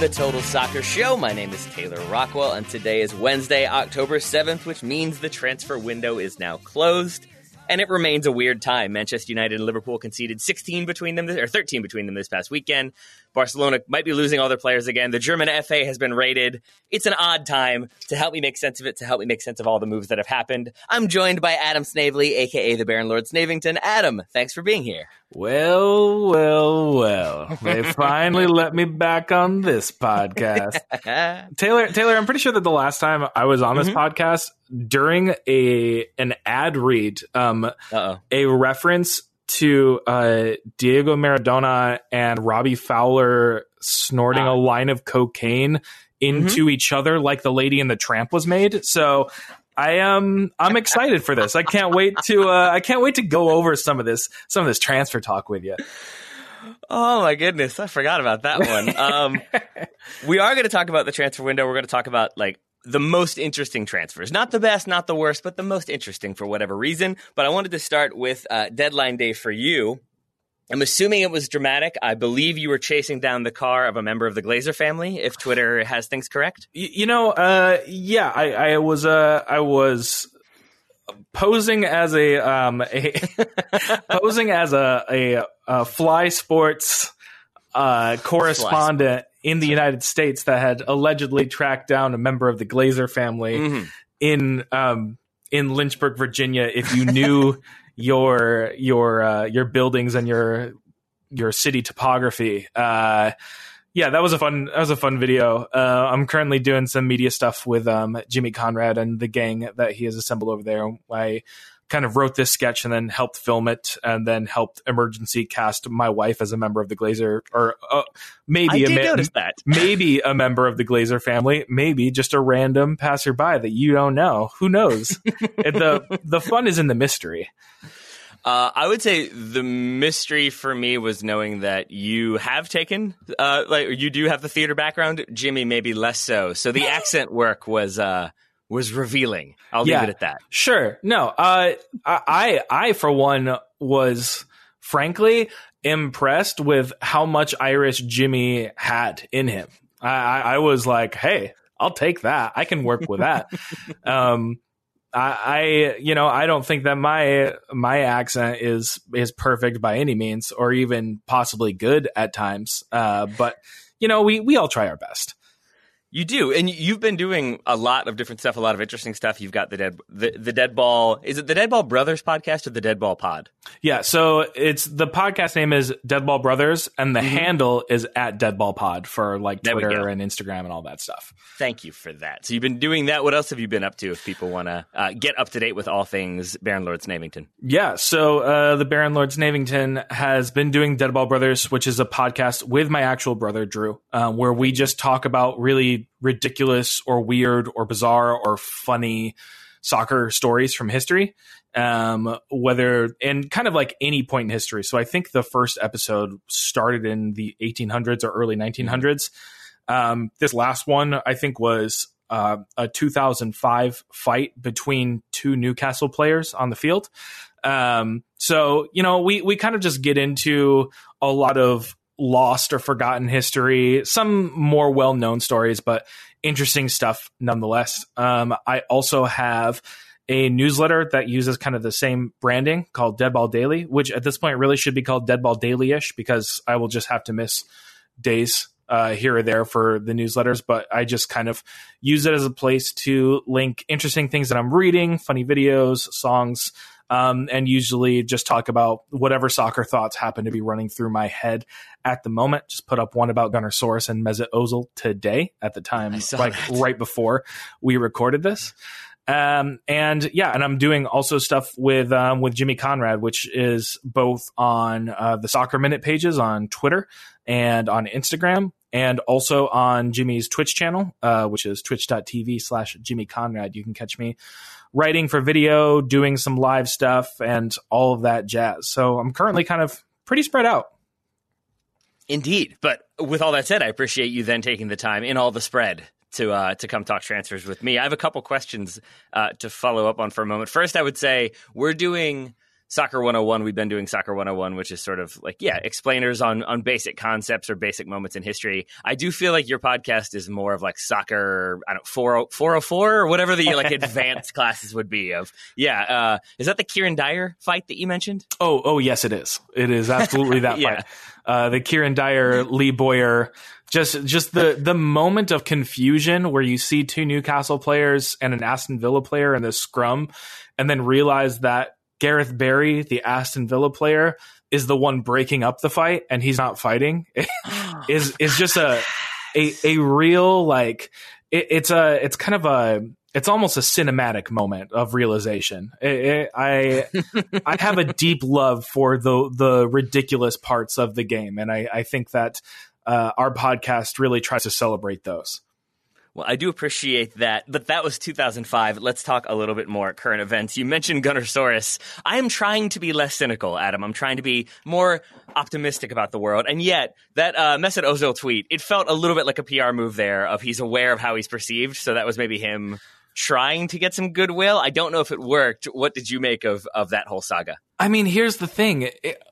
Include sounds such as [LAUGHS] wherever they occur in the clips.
The Total Soccer Show. My name is Taylor Rockwell, and today is Wednesday, October 7th, which means the transfer window is now closed. And it remains a weird time. Manchester United and Liverpool conceded 16 between them, or 13 between them this past weekend. Barcelona might be losing all their players again. The German FA has been raided. It's an odd time to help me make sense of it, to help me make sense of all the moves that have happened. I'm joined by Adam Snavely, aka the Baron Lord Snavington. Adam, thanks for being here. Well, well, well. They [LAUGHS] finally let me back on this podcast. [LAUGHS] Taylor, Taylor, I'm pretty sure that the last time I was on this Mm-hmm. podcast during a an ad read, um, Uh-oh. a reference to uh, Diego Maradona and Robbie Fowler snorting Ah. a line of cocaine into Mm-hmm. each other like the lady in the tramp was made. So I am I'm excited for this. I can't wait to uh, I can't wait to go over some of this some of this transfer talk with you. Oh my goodness, I forgot about that one. Um, [LAUGHS] we are going to talk about the transfer window. We're going to talk about like the most interesting transfers, not the best, not the worst, but the most interesting for whatever reason. But I wanted to start with uh, deadline day for you. I'm assuming it was dramatic. I believe you were chasing down the car of a member of the Glazer family, if Twitter has things correct. Y- you know, uh, yeah, I, I was uh, I was posing as a um a [LAUGHS] posing as a a, a fly sports uh, correspondent in the United States that had allegedly tracked down a member of the Glazer family Mhm. in um in Lynchburg, Virginia. If you knew [LAUGHS] your your uh, your buildings and your your city topography, uh, yeah, that was a fun that was a fun video. Uh, I'm currently doing some media stuff with um, Jimmy Conrad and the gang that he has assembled over there. I kind of wrote this sketch and then helped film it and then helped emergency cast my wife as a member of the Glazer or uh, maybe I a did ma- that. [LAUGHS] maybe a member of the Glazer family, maybe just a random passerby that you don't know. Who knows? The [LAUGHS] the fun is in the mystery. Uh, I would say the mystery for me was knowing that you have taken, uh, like you do have the theater background. Jimmy, maybe less so. So the accent work was uh, was revealing. I'll Yeah. leave it at that. Sure. No, uh, I, I, for one, was frankly impressed with how much Irish Jimmy had in him. I, I, I was like, hey, I'll take that. I can work with that. [LAUGHS] um, I, I, you know, I don't think that my my accent is is perfect by any means, or even possibly good at times. Uh, but you know, we we all try our best. You do, and you've been doing a lot of different stuff, a lot of interesting stuff. You've got the dead, the, the Dead Ball. Is it the Dead Ball Brothers podcast or the Dead Ball Pod? Yeah, so it's the podcast name is Deadball Brothers, and the Mhm. handle is at Deadball Pod for like There we go. Twitter and Instagram and all that stuff. Thank you for that. So you've been doing that. What else have you been up to? If people want to uh, get up to date with all things Baron Lords Snavington. Yeah, so uh, the Baron Lords Snavington has been doing Deadball Brothers, which is a podcast with my actual brother Drew, um, where we just talk about really ridiculous or weird or bizarre or funny soccer stories from history. um, whether and kind of like any point in history. So I think the first episode started in the 1800s or early 1900s. Um, this last one I think was uh, a 2005 fight between two Newcastle players on the field. Um, so you know we we kind of just get into a lot of lost or forgotten history, some more well known stories, but interesting stuff nonetheless. Um, I also have a newsletter that uses kind of the same branding called Deadball Daily, which at this point really should be called Deadball Daily ish because I will just have to miss days uh, here or there for the newsletters, but I just kind of use it as a place to link interesting things that I'm reading, funny videos, songs, um, and usually just talk about whatever soccer thoughts happen to be running through my head at the moment. Just put up one about Gunnersaurus and Mesut Ozil today at the time, like that. right before we recorded this. Um, and yeah, and I'm doing also stuff with um, with Jimmy Conrad, which is both on uh, the Soccer Minute pages on Twitter and on Instagram, and also on Jimmy's Twitch channel, uh, which is twitch.tv slash Jimmy Conrad. You can catch me writing for video, doing some live stuff, and all of that jazz. So I'm currently kind of pretty spread out. Indeed. But with all that said, I appreciate you then taking the time in all the spread to uh, to come talk transfers with me. I have a couple questions uh, to follow up on for a moment. First, I would say we're doing Soccer 101. We've been doing Soccer 101, which is sort of like yeah, explainers on on basic concepts or basic moments in history. I do feel like your podcast is more of like soccer. I don't 404 or whatever the like [LAUGHS] advanced classes would be of. Yeah, uh, is that the Kieran Dyer fight that you mentioned? Oh, oh yes, it is. It is absolutely that [LAUGHS] yeah. fight. Uh, the Kieran Dyer Lee Bowyer, just just the the moment of confusion where you see two Newcastle players and an Aston Villa player in the scrum, and then realize that Gareth Barry, the Aston Villa player, is the one breaking up the fight, and he's not fighting. [LAUGHS] is is just a a a real like it, it's a it's kind of a it's almost a cinematic moment of realization. It, it, I I have a [LAUGHS] deep love for the the ridiculous parts of the game, and I, I think that uh, our podcast really tries to celebrate those. Well, I do appreciate that, but that was 2005. Let's talk a little bit more current events. You mentioned Gunnersaurus. I am trying to be less cynical, Adam. I'm trying to be more optimistic about the world. And yet, that uh, Mesut Ozil tweet, it felt a little bit like a PR move there of he's aware of how he's perceived. So that was maybe him trying to get some goodwill. I don't know if it worked. What did you make of, of that whole saga? I mean, here's the thing. It,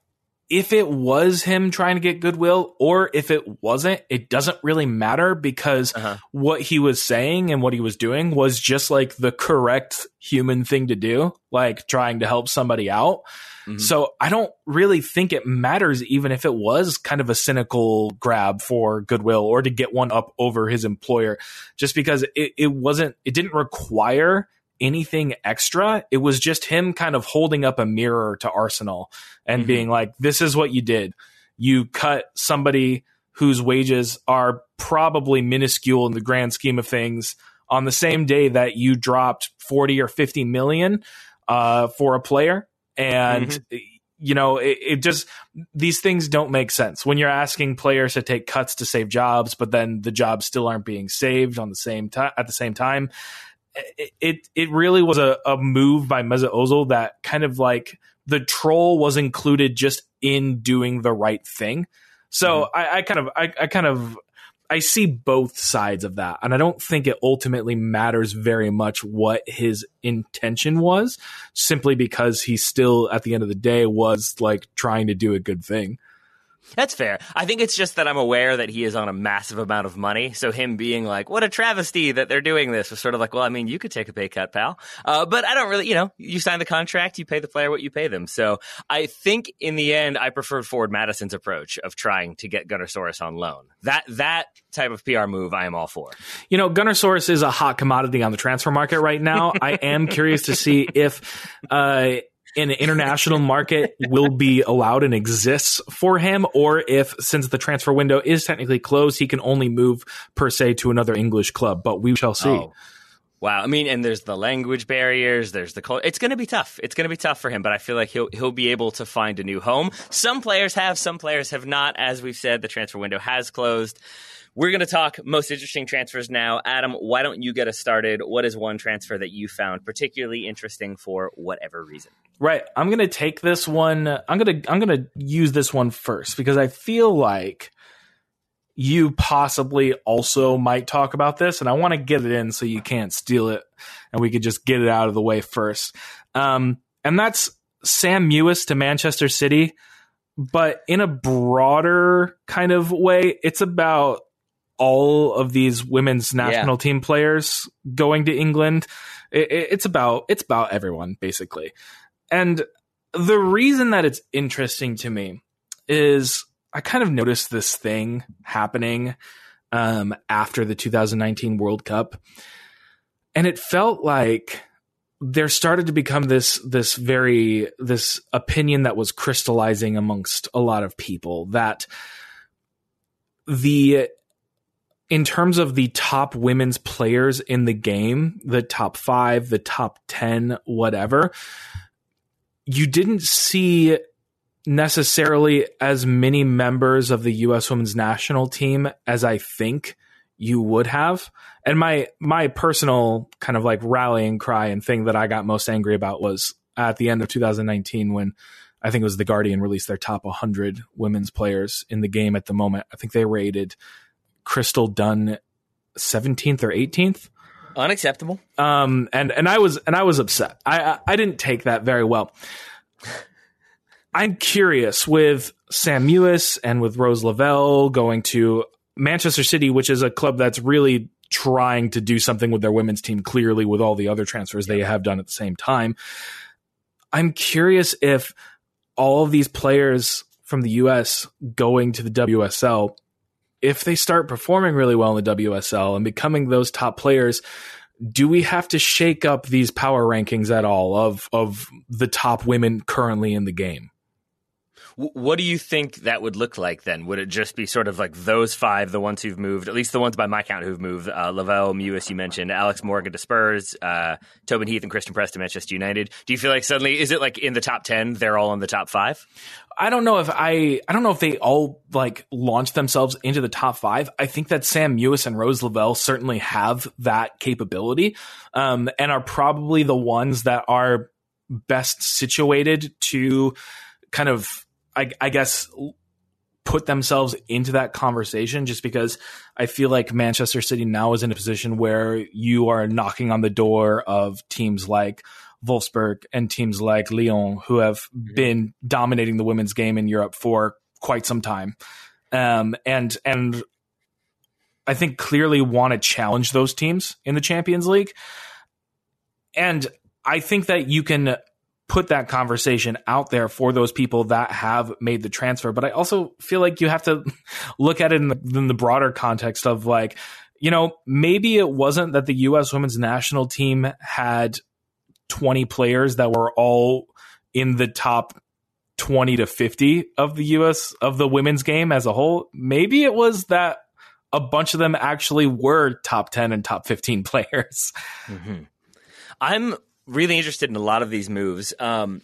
if it was him trying to get goodwill or if it wasn't, it doesn't really matter because uh-huh. what he was saying and what he was doing was just like the correct human thing to do, like trying to help somebody out. Mm-hmm. So I don't really think it matters even if it was kind of a cynical grab for goodwill or to get one up over his employer, just because it, it wasn't, it didn't require anything extra. It was just him kind of holding up a mirror to Arsenal and mm-hmm. being like, this is what you did. You cut somebody whose wages are probably minuscule in the grand scheme of things on the same day that you dropped 40 or 50 million uh, for a player. And, mm-hmm. you know, it, it just, these things don't make sense when you're asking players to take cuts to save jobs, but then the jobs still aren't being saved on the same time at the same time it it really was a, a move by Mesut Ozil that kind of like the troll was included just in doing the right thing. So mm-hmm. I, I, kind of I, I kind of I see both sides of that, and I don't think it ultimately matters very much what his intention was, simply because he still at the end of the day was like trying to do a good thing. That's fair. I think it's just that I'm aware that he is on a massive amount of money. So him being like, "What a travesty that they're doing this," was sort of like, "Well, I mean, you could take a pay cut, pal." Uh, but I don't really, you know, you sign the contract, you pay the player what you pay them. So I think in the end, I preferred Ford Madison's approach of trying to get Gunnersaurus on loan. That that type of PR move, I am all for. You know, Gunnersaurus is a hot commodity on the transfer market right now. I am curious to see if. Uh, an international market will be allowed and exists for him, or if since the transfer window is technically closed, he can only move per se to another English club. But we shall see. Oh. Wow, I mean, and there's the language barriers. There's the. It's going to be tough. It's going to be tough for him, but I feel like he'll he'll be able to find a new home. Some players have, some players have not. As we've said, the transfer window has closed We're going to talk most interesting transfers now. Adam, why don't you get us started? What is one transfer that you found particularly interesting for whatever reason? Right. I'm going to take this one. I'm going to I'm going to use this one first because I feel like you possibly also might talk about this and I want to get it in so you can't steal it and we could just get it out of the way first. Um, and that's Sam Mewis to Manchester City, but in a broader kind of way, it's about all of these women's national yeah. team players going to England. It, it's about it's about everyone basically, and the reason that it's interesting to me is I kind of noticed this thing happening um, after the 2019 World Cup, and it felt like there started to become this this very this opinion that was crystallizing amongst a lot of people that the in terms of the top women's players in the game, the top five, the top 10, whatever, you didn't see necessarily as many members of the U.S. women's national team as I think you would have. And my, my personal kind of like rallying cry and thing that I got most angry about was at the end of 2019 when I think it was The Guardian released their top 100 women's players in the game at the moment. I think they rated Crystal Dunn 17th or 18th. Unacceptable. Um, and and I was and I was upset. I I, I didn't take that very well. I'm curious with Sam Mewis and with Rose Lavelle going to Manchester City, which is a club that's really trying to do something with their women's team, clearly with all the other transfers they have done at the same time. I'm curious if all of these players from the US going to the WSL if they start performing really well in the WSL and becoming those top players, do we have to shake up these power rankings at all of of the top women currently in the game? What do you think that would look like then? Would it just be sort of like those five, the ones who've moved, at least the ones by my count who've moved? Uh, Lavelle, Mewis, you mentioned, Alex Morgan to Spurs, uh, Tobin Heath and Christen Press to Manchester United. Do you feel like suddenly, is it like in the top 10, they're all in the top five? I don't know if I I don't know if they all like launch themselves into the top five. I think that Sam Mewis and Rose Lavelle certainly have that capability, um, and are probably the ones that are best situated to kind of I, I guess put themselves into that conversation just because I feel like Manchester City now is in a position where you are knocking on the door of teams like Wolfsburg and teams like Lyon, who have mm-hmm. been dominating the women's game in Europe for quite some time, um, and and I think clearly want to challenge those teams in the Champions League. And I think that you can put that conversation out there for those people that have made the transfer. But I also feel like you have to [LAUGHS] look at it in the, in the broader context of like, you know, maybe it wasn't that the U.S. women's national team had 20 players that were all in the top 20 to 50 of the US of the women's game as a whole. Maybe it was that a bunch of them actually were top 10 and top 15 [LAUGHS] players. Mm-hmm. I'm really interested in a lot of these moves. Um,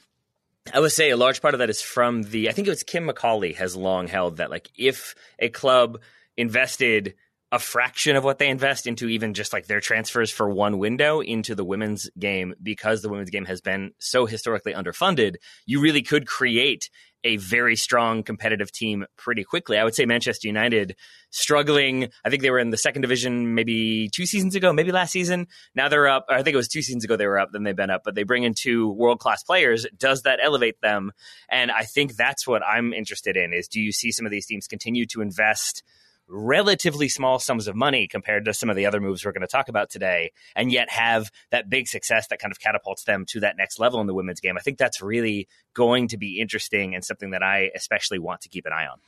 I would say a large part of that is from the, I think it was Kim McCauley has long held that, like, if a club invested a fraction of what they invest into even just like their transfers for one window into the women's game because the women's game has been so historically underfunded, you really could create a very strong competitive team pretty quickly. I would say Manchester United struggling. I think they were in the second division maybe two seasons ago, maybe last season. Now they're up. I think it was two seasons ago they were up, then they've been up, but they bring in two world class players. Does that elevate them? And I think that's what I'm interested in is do you see some of these teams continue to invest relatively small sums of money compared to some of the other moves we're going to talk about today, and yet have that big success that kind of catapults them to that next level in the women's game. I think that's really going to be interesting and something that I especially want to keep an eye on.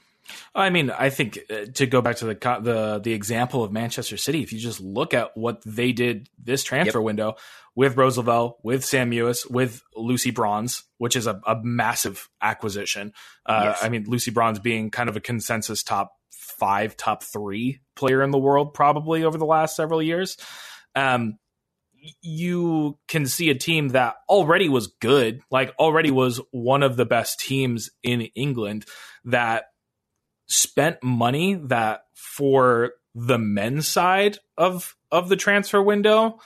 I mean, I think uh, to go back to the the the example of Manchester City, if you just look at what they did this transfer yep. window with Rose Lavelle, with Sam Mewis, with Lucy Bronze, which is a, a massive acquisition. Uh, yes. I mean, Lucy Bronze being kind of a consensus top five, top three player in the world probably over the last several years. Um, you can see a team that already was good, like already was one of the best teams in England that spent money that for the men's side of of the transfer window,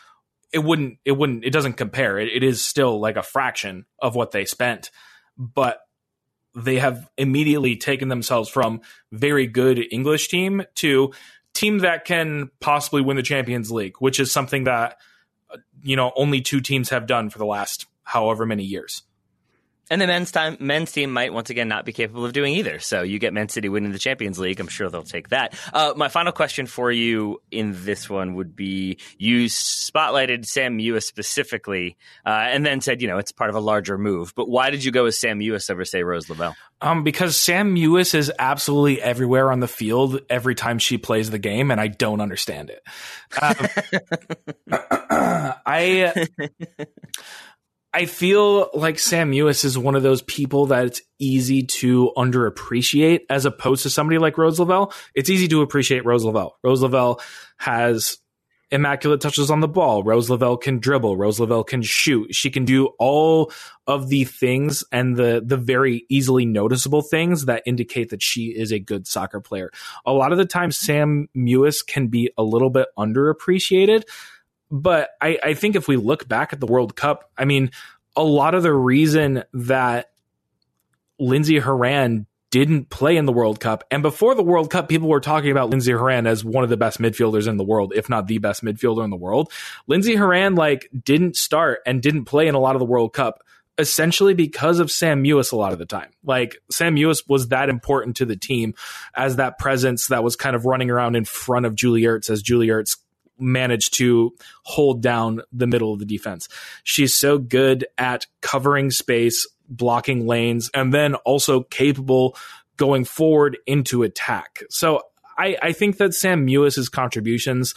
it wouldn't it wouldn't it doesn't compare. It, it is still like a fraction of what they spent, but they have immediately taken themselves from very good English team to team that can possibly win the Champions League, which is something that you know only two teams have done for the last however many years. And the men's time men's team might once again not be capable of doing either. So you get Man City winning the Champions League. I'm sure they'll take that. Uh, my final question for you in this one would be: You spotlighted Sam Mewis specifically, uh, and then said, you know, it's part of a larger move. But why did you go with Sam Mewis over, say, Rose Lavelle? Um, because Sam Mewis is absolutely everywhere on the field every time she plays the game, and I don't understand it. Um, [LAUGHS] [CLEARS THROAT] I. I feel like Sam Mewis is one of those people that it's easy to underappreciate as opposed to somebody like Rose Lavelle. It's easy to appreciate Rose Lavelle. Rose Lavelle has immaculate touches on the ball. Rose Lavelle can dribble. Rose Lavelle can shoot. She can do all of the things and the the very easily noticeable things that indicate that she is a good soccer player. A lot of the time Sam Mewis can be a little bit underappreciated but I, I think if we look back at the World Cup, I mean, a lot of the reason that Lindsey Horan didn't play in the World Cup. And before the World Cup, people were talking about Lindsey Horan as one of the best midfielders in the world, if not the best midfielder in the world. Lindsey Horan like didn't start and didn't play in a lot of the World Cup essentially because of Sam Mewis a lot of the time. Like Sam Mewis was that important to the team as that presence that was kind of running around in front of Julie Ertz as Julie Ertz managed to hold down the middle of the defense. She's so good at covering space, blocking lanes, and then also capable going forward into attack. So I, I think that Sam Mewis's contributions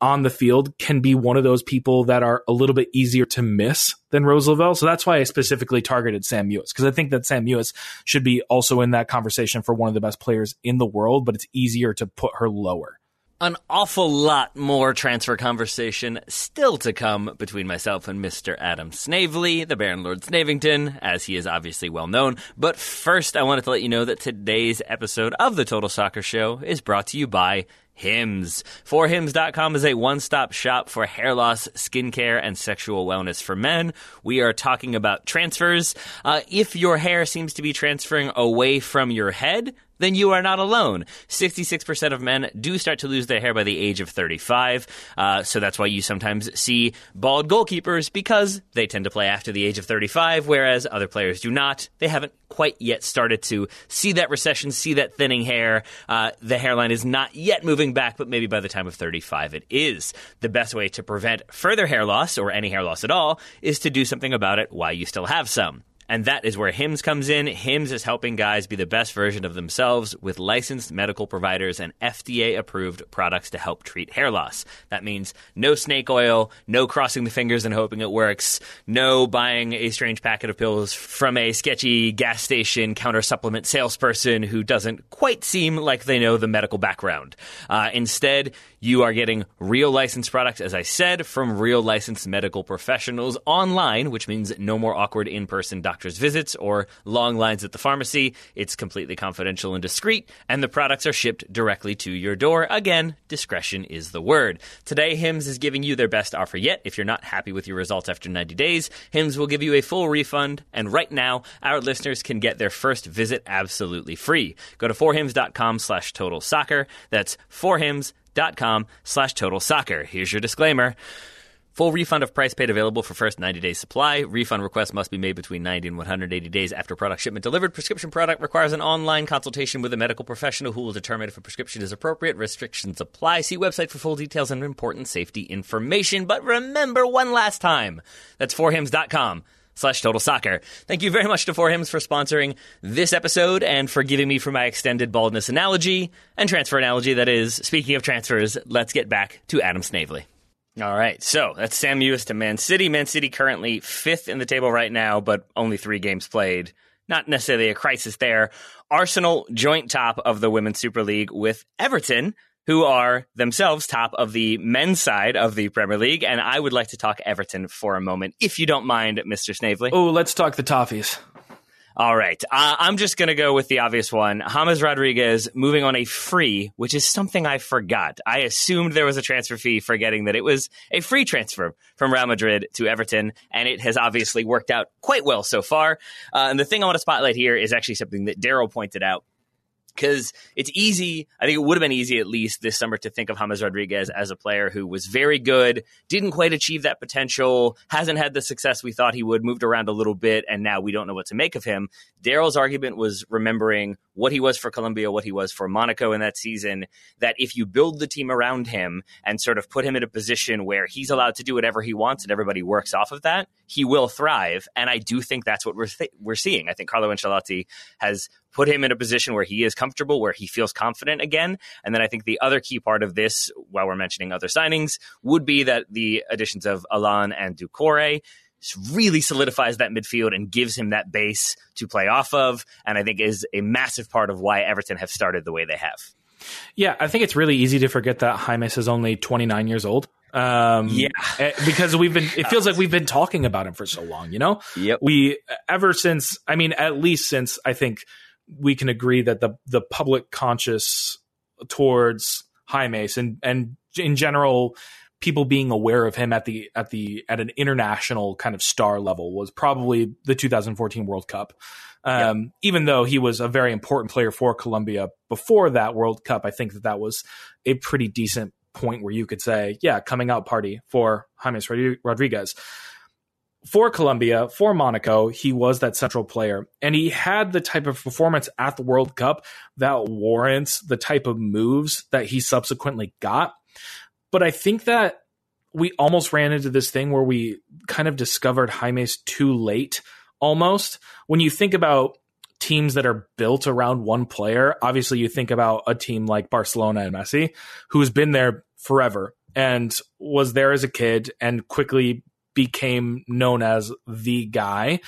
on the field can be one of those people that are a little bit easier to miss than Rose Lavelle. So that's why I specifically targeted Sam Mewis because I think that Sam Mewis should be also in that conversation for one of the best players in the world, but it's easier to put her lower. An awful lot more transfer conversation still to come between myself and Mr. Adam Snavely, the Baron Lord Snavington, as he is obviously well known. But first, I wanted to let you know that today's episode of the Total Soccer Show is brought to you by Hims. Forhims.com is a one stop shop for hair loss, skincare, and sexual wellness for men. We are talking about transfers. Uh, if your hair seems to be transferring away from your head, then you are not alone. 66% of men do start to lose their hair by the age of 35. Uh, so that's why you sometimes see bald goalkeepers because they tend to play after the age of 35, whereas other players do not. They haven't quite yet started to see that recession, see that thinning hair. Uh, the hairline is not yet moving back, but maybe by the time of 35 it is. The best way to prevent further hair loss or any hair loss at all is to do something about it while you still have some. And that is where Hims comes in. Hims is helping guys be the best version of themselves with licensed medical providers and FDA approved products to help treat hair loss. That means no snake oil, no crossing the fingers and hoping it works, no buying a strange packet of pills from a sketchy gas station counter supplement salesperson who doesn't quite seem like they know the medical background. Uh, instead, you are getting real licensed products, as I said, from real licensed medical professionals online, which means no more awkward in person doctor's visits or long lines at the pharmacy. It's completely confidential and discreet, and the products are shipped directly to your door. Again, discretion is the word. Today, Hims is giving you their best offer yet. If you're not happy with your results after 90 days, Hims will give you a full refund, and right now, our listeners can get their first visit absolutely free. Go to forhims.com slash total soccer. That's forhims.com slash total soccer. Here's your disclaimer. Full refund of price paid available for first 90 days supply. Refund request must be made between 90 and 180 days after product shipment delivered. Prescription product requires an online consultation with a medical professional who will determine if a prescription is appropriate. Restrictions apply. See website for full details and important safety information. But remember one last time. That's forhims.com slash total soccer. Thank you very much to Four Hims for sponsoring this episode and for giving me for my extended baldness analogy and transfer analogy. That is, speaking of transfers, let's get back to Adam Snavely. All right, so that's Sam Mewis to Man City. Man City currently fifth in the table right now, but only three games played. Not necessarily a crisis there. Arsenal joint top of the Women's Super League with Everton, who are themselves top of the men's side of the Premier League. And I would like to talk Everton for a moment, if you don't mind, Mr. Snavely. Oh, let's talk the Toffees. All right. Uh, I'm just going to go with the obvious one. James Rodriguez moving on a free, which is something I forgot. I assumed there was a transfer fee, forgetting that it was a free transfer from Real Madrid to Everton, and it has obviously worked out quite well so far. Uh, and the thing I want to spotlight here is actually something that Daryl pointed out because it's easy. I think it would have been easy at least this summer to think of James Rodriguez as a player who was very good, didn't quite achieve that potential, hasn't had the success we thought he would, moved around a little bit, and now we don't know what to make of him. Daryl's argument was remembering what he was for Colombia, what he was for Monaco in that season, that if you build the team around him and sort of put him in a position where he's allowed to do whatever he wants and everybody works off of that, he will thrive. And I do think that's what we're th- we're seeing. I think Carlo Ancelotti has put him in a position where he is comfortable, where he feels confident again. And then I think the other key part of this, while we're mentioning other signings, would be that the additions of Allan and Doucouré really solidifies that midfield and gives him that base to play off of. And I think is a massive part of why Everton have started the way they have. Yeah, I think it's really easy to forget that James is only 29 years old. Um, yeah, eh, because we've been, it feels like we've been talking about him for so long, you know? Yep. We, ever since, I mean, at least since I think we can agree that the, the public conscious towards James and, and in general, people being aware of him at the at the at an international kind of star level was probably the 2014 World Cup. Um, yep. Even though he was a very important player for Colombia before that World Cup, I think that that was a pretty decent point where you could say, yeah, coming out party for James Rodriguez. For Colombia, for Monaco, he was that central player, and he had the type of performance at the World Cup that warrants the type of moves that he subsequently got. But I think that we almost ran into this thing where we kind of discovered James too late almost. When you think about teams that are built around one player, obviously you think about a team like Barcelona and Messi, who's been there forever and was there as a kid and quickly became known as the guy.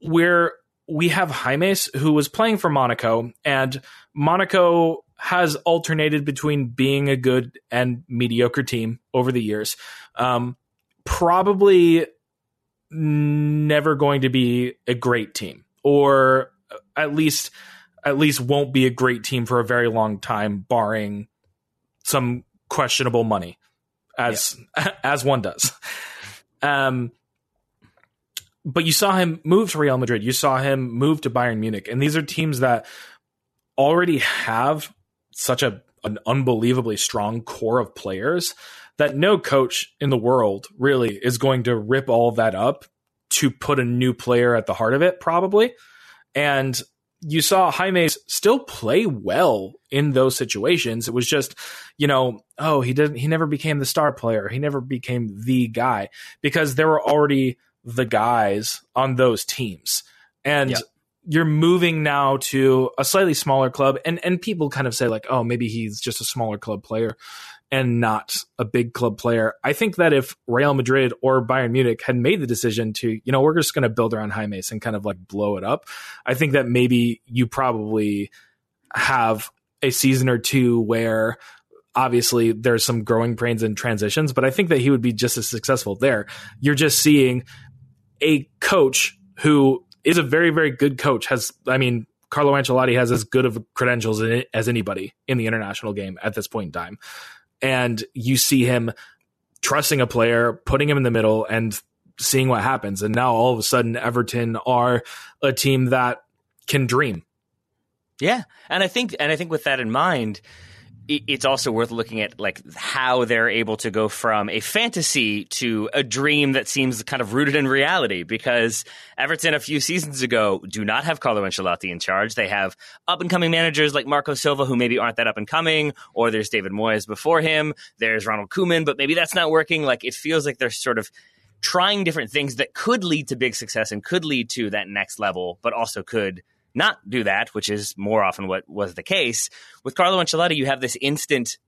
Where we have James, who was playing for Monaco, and Monaco has alternated between being a good and mediocre team over the years. Um, probably never going to be a great team, or at least at least won't be a great team for a very long time, barring some questionable money, as yeah. [LAUGHS] as one does. Um, but you saw him move to Real Madrid. You saw him move to Bayern Munich, and these are teams that already have such a an unbelievably strong core of players that no coach in the world really is going to rip all that up to put a new player at the heart of it, probably. And you saw James still play well in those situations. It was just, you know, oh, he didn't, he never became the star player. He never became the guy because there were already the guys on those teams. And yeah. you're moving now to a slightly smaller club and and people kind of say like oh maybe he's just a smaller club player and not a big club player. I think that if real madrid or bayern munich had made the decision to you know we're just going to build around james and kind of like blow it up i think that maybe you probably have a season or two where obviously there's some growing pains and transitions but i think that he would be just as successful there. You're just seeing a coach who is a very, very good coach. Has, I mean, Carlo Ancelotti has as good of credentials as anybody in the international game at this point in time. And you see him trusting a player, putting him in the middle, and seeing what happens. And now all of a sudden, Everton are a team that can dream. Yeah, and I think, and I think with that in mind, it's also worth looking at like how they're able to go from a fantasy to a dream that seems kind of rooted in reality because Everton a few seasons ago do not have Carlo Ancelotti in charge. They have up and coming managers like Marco Silva who maybe aren't that up and coming or there's David Moyes before him. There's Ronald Koeman, but maybe that's not working. Like it feels like they're sort of trying different things that could lead to big success and could lead to that next level, but also could not do that, which is more often what was the case. With Carlo Ancelotti, you have this instant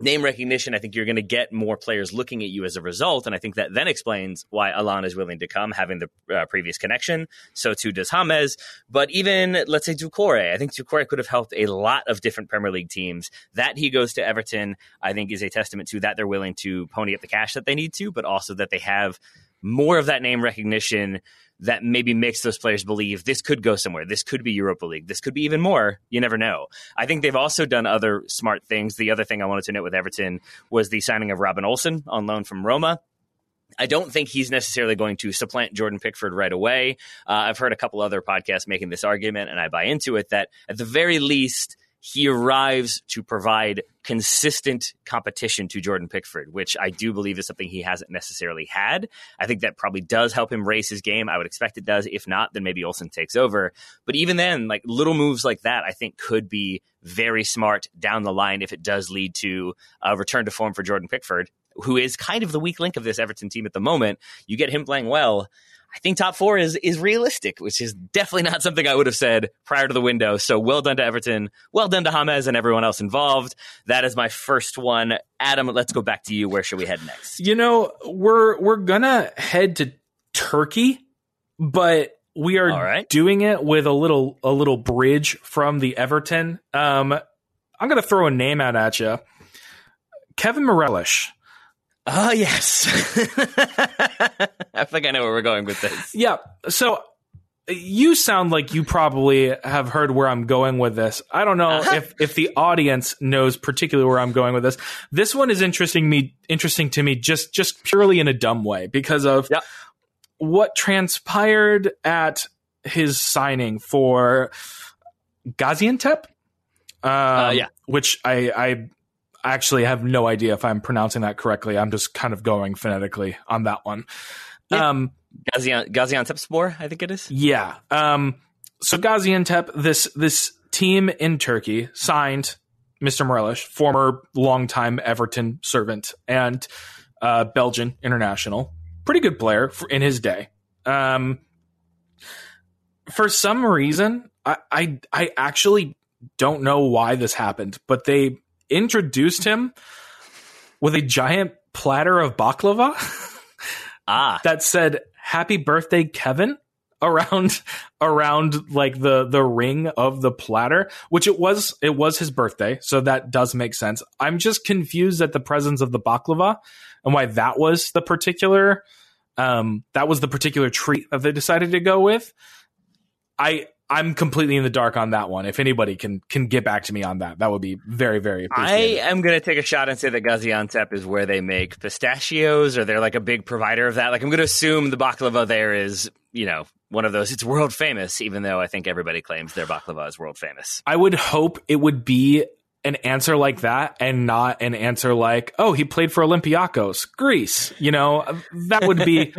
name recognition. I think you're going to get more players looking at you as a result. And I think that then explains why Allan is willing to come, having the uh, previous connection. So too does James. But even, let's say, Doucouré, I think Doucouré could have helped a lot of different Premier League teams. That he goes to Everton, I think, is a testament to that they're willing to pony up the cash that they need to, but also that they have more of that name recognition that maybe makes those players believe this could go somewhere. This could be Europa League. This could be even more. You never know. I think they've also done other smart things. The other thing I wanted to note with Everton was the signing of Robin Olsen on loan from Roma. I don't think he's necessarily going to supplant Jordan Pickford right away. Uh, I've heard a couple other podcasts making this argument, and I buy into it that at the very least, he arrives to provide consistent competition to Jordan Pickford, which I do believe is something he hasn't necessarily had. I think that probably does help him raise his game. I would expect it does. If not, then maybe Olsen takes over. But even then, like little moves like that, I think could be very smart down the line if it does lead to a return to form for Jordan Pickford, who is kind of the weak link of this Everton team at the moment. You get him playing well I think top four is is realistic, which is definitely not something I would have said prior to the window. So well done to Everton, well done to James and everyone else involved. That is my first one. Adam, let's go back to you. Where should we head next? You know, we're we're gonna head to Turkey, but we are right. doing it with a little a little bridge from the Everton. Um, I'm gonna throw a name out at you, Kevin Mirallas. Oh, yes. [LAUGHS] I think I know where we're going with this. Yeah. So you sound like you probably have heard where I'm going with this. I don't know uh-huh. if if the audience knows particularly where I'm going with this. This one is interesting me interesting to me just just purely in a dumb way because of what transpired at his signing for Gaziantep. Um, uh, yeah, which I I actually have no idea if I'm pronouncing that correctly. I'm just kind of going phonetically on that one. Yeah. Um, Gazian, Gaziantepspor, I think it is. Yeah. Um, so Gaziantep, this this team in Turkey signed Mr. Mirallas, former longtime Everton servant and uh, Belgian international, pretty good player for, in his day. Um, for some reason, I, I I actually don't know why this happened, but they introduced him with a giant platter of baklava ah. [LAUGHS] that said happy birthday kevin [LAUGHS] around around like the the ring of the platter which it was it was his birthday so that does make sense i'm just confused at the presence of the baklava and why that was the particular um that was the particular treat that they decided to go with i I'm completely in the dark on that one. If anybody can can get back to me on that, that would be very very. I am going to take a shot and say that Gaziantep is where they make pistachios, or they're like a big provider of that. Like I'm going to assume the baklava there is, you know, one of those. It's world famous, even though I think everybody claims their baklava is world famous. I would hope it would be an answer like that and not an answer like, oh, he played for Olympiacos, Greece. You know, that would be,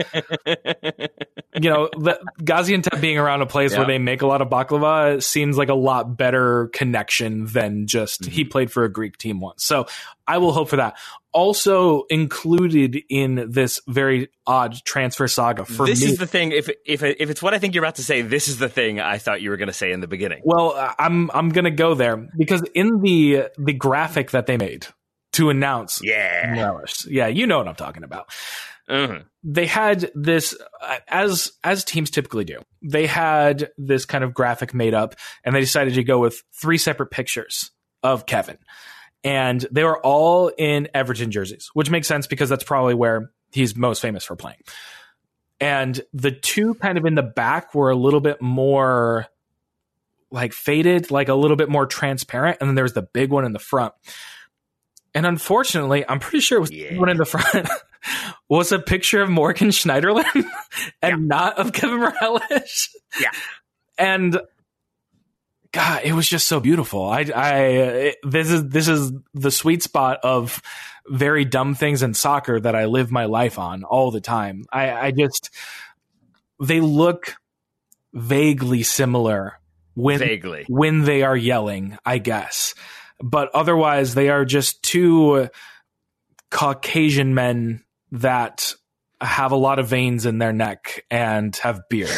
you know, the, Gaziantep being around a place yeah. where they make a lot of baklava seems like a lot better connection than just mm-hmm. he played for a Greek team once. So I will hope for that also included in this very odd transfer saga for this me. is the thing if if if it's what I think you're about to say this is the thing I thought you were going to say in the beginning. Well, I'm I'm going to go there because in the the graphic that they made to announce Yeah. Yeah, you know what I'm talking about. Mm-hmm. They had this as as teams typically do. They had this kind of graphic made up and they decided to go with three separate pictures of Kevin and they were all in Everton jerseys, which makes sense because that's probably where he's most famous for playing. And the two kind of in the back were a little bit more like faded, like a little bit more transparent, and then there was the big one in the front. And unfortunately, I'm pretty sure it was yeah. the one in the front [LAUGHS] was a picture of Morgan Schneiderlin [LAUGHS] and yeah. not of Kevin Mirallas. Yeah. And God, it was just so beautiful. I, I, this is this is the sweet spot of very dumb things in soccer that I live my life on all the time. I, I just they look vaguely similar when vaguely when they are yelling, I guess, but otherwise they are just two Caucasian men that have a lot of veins in their neck and have beard.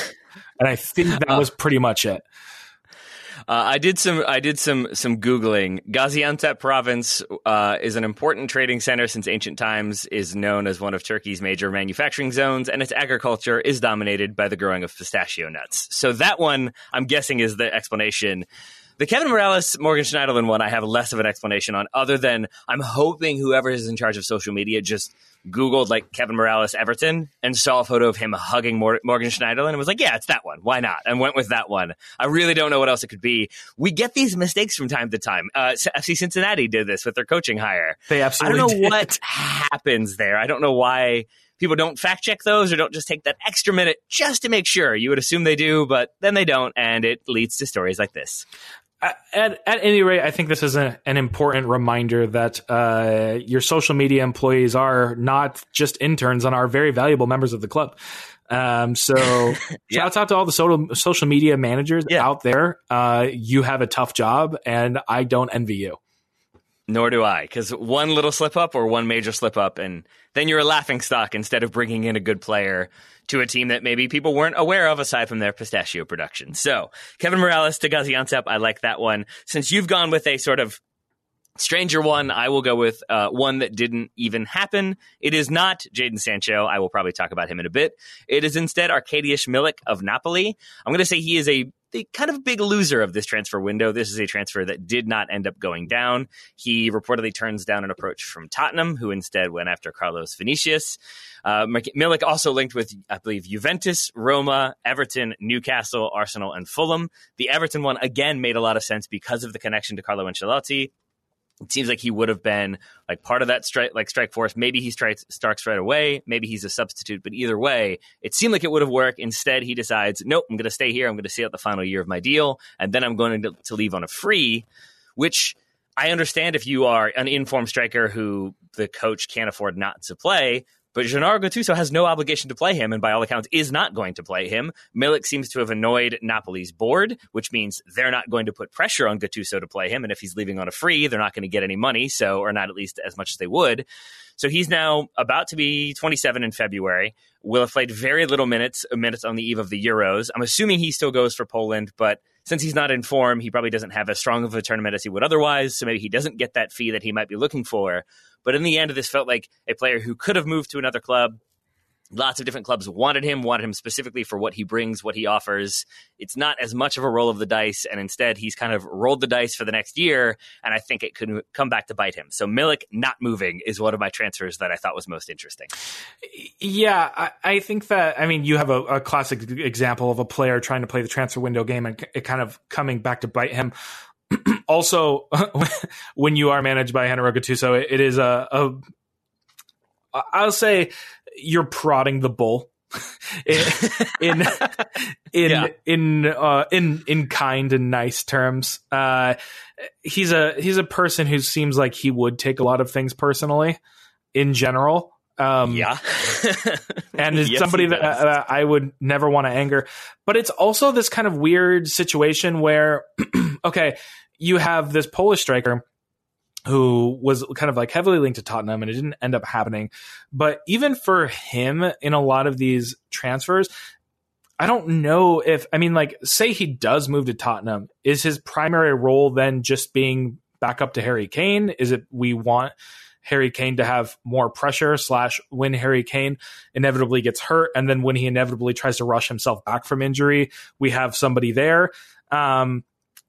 And I think that uh, was pretty much it. Uh, I did some I did some some googling. Gaziantep province uh, is an important trading center since ancient times. Is known as one of Turkey's major manufacturing zones, and its agriculture is dominated by the growing of pistachio nuts. So that one, I'm guessing, is the explanation. The Kevin Mirallas, Morgan Schneiderlin one, I have less of an explanation on, other than I'm hoping whoever is in charge of social media just Googled like Kevin Mirallas Everton and saw a photo of him hugging Morgan Schneiderlin and was like, yeah, it's that one. Why not? And went with that one. I really don't know what else it could be. We get these mistakes from time to time. Uh, FC Cincinnati did this with their coaching hire. They absolutely I don't know did. what happens there. I don't know why people don't fact check those or don't just take that extra minute just to make sure. You would assume they do, but then they don't, and it leads to stories like this at, at any rate, I think this is a, an important reminder that uh, your social media employees are not just interns and are very valuable members of the club. Um, so [LAUGHS] yeah. shouts out to all the social social media managers yeah. out there. Uh, you have a tough job, and I don't envy you. Nor do I, because one little slip up or one major slip up, and then you're a laughing stock instead of bringing in a good player to a team that maybe people weren't aware of aside from their pistachio production. So, Kevin Mirallas to Gaziantep, I like that one. Since you've gone with a sort of stranger one, I will go with uh, one that didn't even happen. It is not Jadon Sancho. I will probably talk about him in a bit. It is instead Arkadiusz Milik of Napoli. I'm going to say he is a the kind of big loser of this transfer window. This is a transfer that did not end up going down. He reportedly turns down an approach from Tottenham, who instead went after Carlos Vinicius. Uh, Milik also linked with, I believe, Juventus, Roma, Everton, Newcastle, Arsenal, and Fulham. The Everton one, again, made a lot of sense because of the connection to Carlo Ancelotti it seems like he would have been like part of that strike like strike force. Maybe he strikes starts right away. Maybe he's a substitute but either way it seemed like it would have worked. Instead he decides nope i'm going to stay here. I'm going to see out the final year of my deal and then i'm going to, to leave on a free which i understand if you are an informed striker who the coach can't afford not to play but Gennaro Gattuso has no obligation to play him, and by all accounts, is not going to play him. Milik seems to have annoyed Napoli's board, which means they're not going to put pressure on Gattuso to play him. And if he's leaving on a free, they're not going to get any money, so or not at least as much as they would. So he's now about to be 27 in February. Will have played very little minutes, minutes on the eve of the Euros. I'm assuming he still goes for Poland, but since he's not in form, he probably doesn't have as strong of a tournament as he would otherwise. So maybe he doesn't get that fee that he might be looking for. But in the end, this felt like a player who could have moved to another club. Lots of different clubs wanted him, wanted him specifically for what he brings, what he offers. It's not as much of a roll of the dice, and instead he's kind of rolled the dice for the next year, and I think it could come back to bite him. So Milik not moving is one of my transfers that I thought was most interesting. Yeah, I, I think that I mean you have a, a, classic example of a player trying to play the transfer window game and it kind of coming back to bite him. Also, [LAUGHS] when you are managed by Gennaro Gattuso, it, it is a, a I'll say you're prodding the bull [LAUGHS] in in [LAUGHS] in yeah. in, uh, in in kind and nice terms. Uh, he's a he's a person who seems like he would take a lot of things personally in general. Um, yeah, and is yes, somebody that uh, I would never want to anger. But it's also this kind of weird situation where, [CLEARS THROAT] okay, you have this Polish striker who was kind of like heavily linked to Tottenham and it didn't end up happening. But even for him in a lot of these transfers, I don't know if, I mean, like, say he does move to Tottenham, is his primary role then just being back up to Harry Kane? Is it we want Harry Kane to have more pressure slash when Harry Kane inevitably gets hurt and then when he inevitably tries to rush himself back from injury, we have somebody there. Um,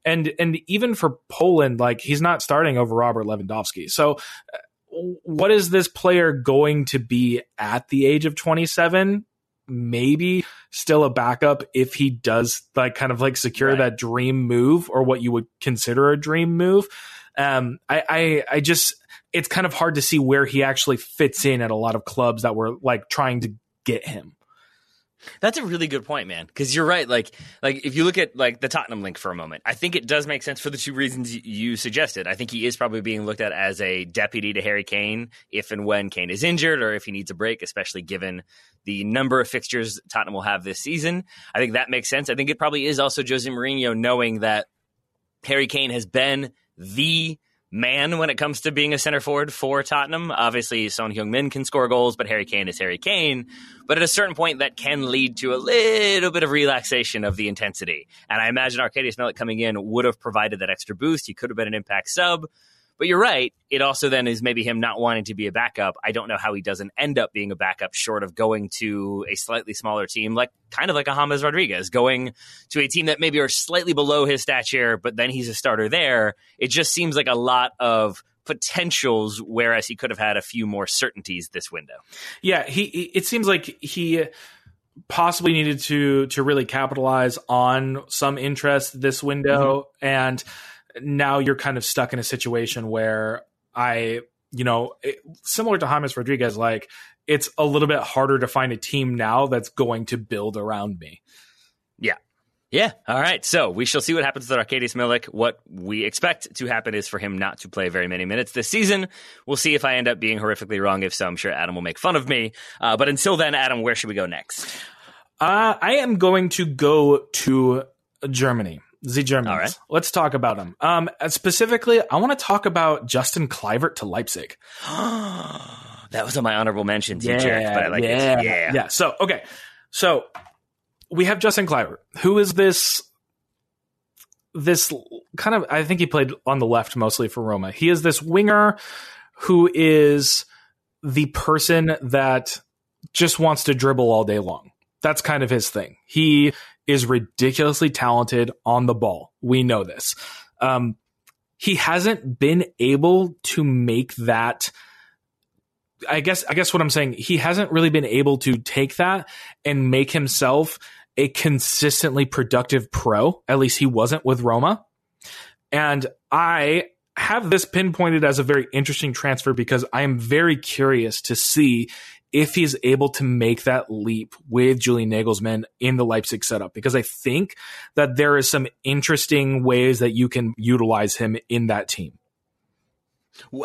and and even for Poland, like he's not starting over Robert Lewandowski. So, uh, what is this player going to be at the age of 27? Maybe still a backup if he does like kind of like secure right. that dream move or what you would consider a dream move. Um, I, I, I just, it's kind of hard to see where he actually fits in at a lot of clubs that were like trying to get him. That's a really good point, man. Because you're right. Like, like if you look at like the Tottenham link for a moment, I think it does make sense for the two reasons you suggested. I think he is probably being looked at as a deputy to Harry Kane if and when Kane is injured or if he needs a break, especially given the number of fixtures Tottenham will have this season. I think that makes sense. I think it probably is also Jose Mourinho knowing that Harry Kane has been the man when it comes to being a center forward for Tottenham. Obviously, Son Heung-min can score goals, but Harry Kane is Harry Kane. But at a certain point, that can lead to a little bit of relaxation of the intensity. And I imagine Arkadiusz Milik coming in would have provided that extra boost. He could have been an impact sub. But you're right. It also then is maybe him not wanting to be a backup. I don't know how he doesn't end up being a backup short of going to a slightly smaller team, like kind of like a James Rodriguez, going to a team that maybe are slightly below his stature, but then he's a starter there. It just seems like a lot of potentials, whereas he could have had a few more certainties this window. Yeah, he. It seems like he possibly needed to to really capitalize on some interest this window, mm-hmm. and now you're kind of stuck in a situation where I, you know, it, similar to James Rodriguez, like it's a little bit harder to find a team now that's going to build around me. Yeah. Yeah. All right. So we shall see what happens with Arkadiusz Milik. What we expect to happen is for him not to play very many minutes this season. We'll see if I end up being horrifically wrong. If so, I'm sure Adam will make fun of me. Uh, but until then, Adam, where should we go next? Uh, I am going to go to Germany. The Germans. All right. Let's talk about them. Um, specifically, I want to talk about Justin Kluivert to Leipzig. [GASPS] that was on my honorable mentions, yeah, jerk, but I like yeah, it. Yeah. Yeah. So, okay. So we have Justin Kluivert, who is this this kind of I think he played on the left mostly for Roma. He is this winger who is the person that just wants to dribble all day long. That's kind of his thing. He is ridiculously talented on the ball. We know this. Um, he hasn't been able to make that I guess I guess what I'm saying, he hasn't really been able to take that and make himself a consistently productive pro. At least he wasn't with Roma. And I have this pinpointed as a very interesting transfer because I am very curious to see if he's able to make that leap with Julian Nagelsmann in the Leipzig setup, because I think that there is some interesting ways that you can utilize him in that team.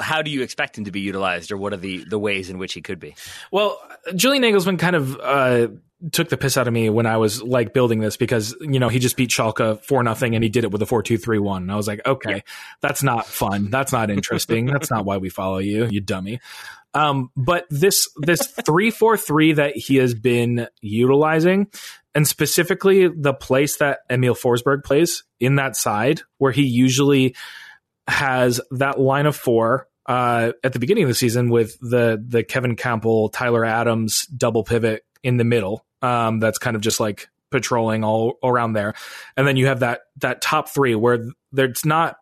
How do you expect him to be utilized, or what are the, the ways in which he could be? Well, Julian Nagelsmann kind of uh, took the piss out of me when I was like building this because you know he just beat Schalke for nothing and he did it with a four two three one. And I was like, okay, yeah. that's not fun. That's not interesting. that's not why we follow you, you dummy. Um, but this this [LAUGHS] three four three that he has been utilizing, and specifically the place that Emil Forsberg plays in that side, where he usually has that line of four uh, at the beginning of the season with the the Kevin Kampl, Tyler Adams double pivot in the middle, um, that's kind of just like patrolling all around there. And then you have that that top three where there's not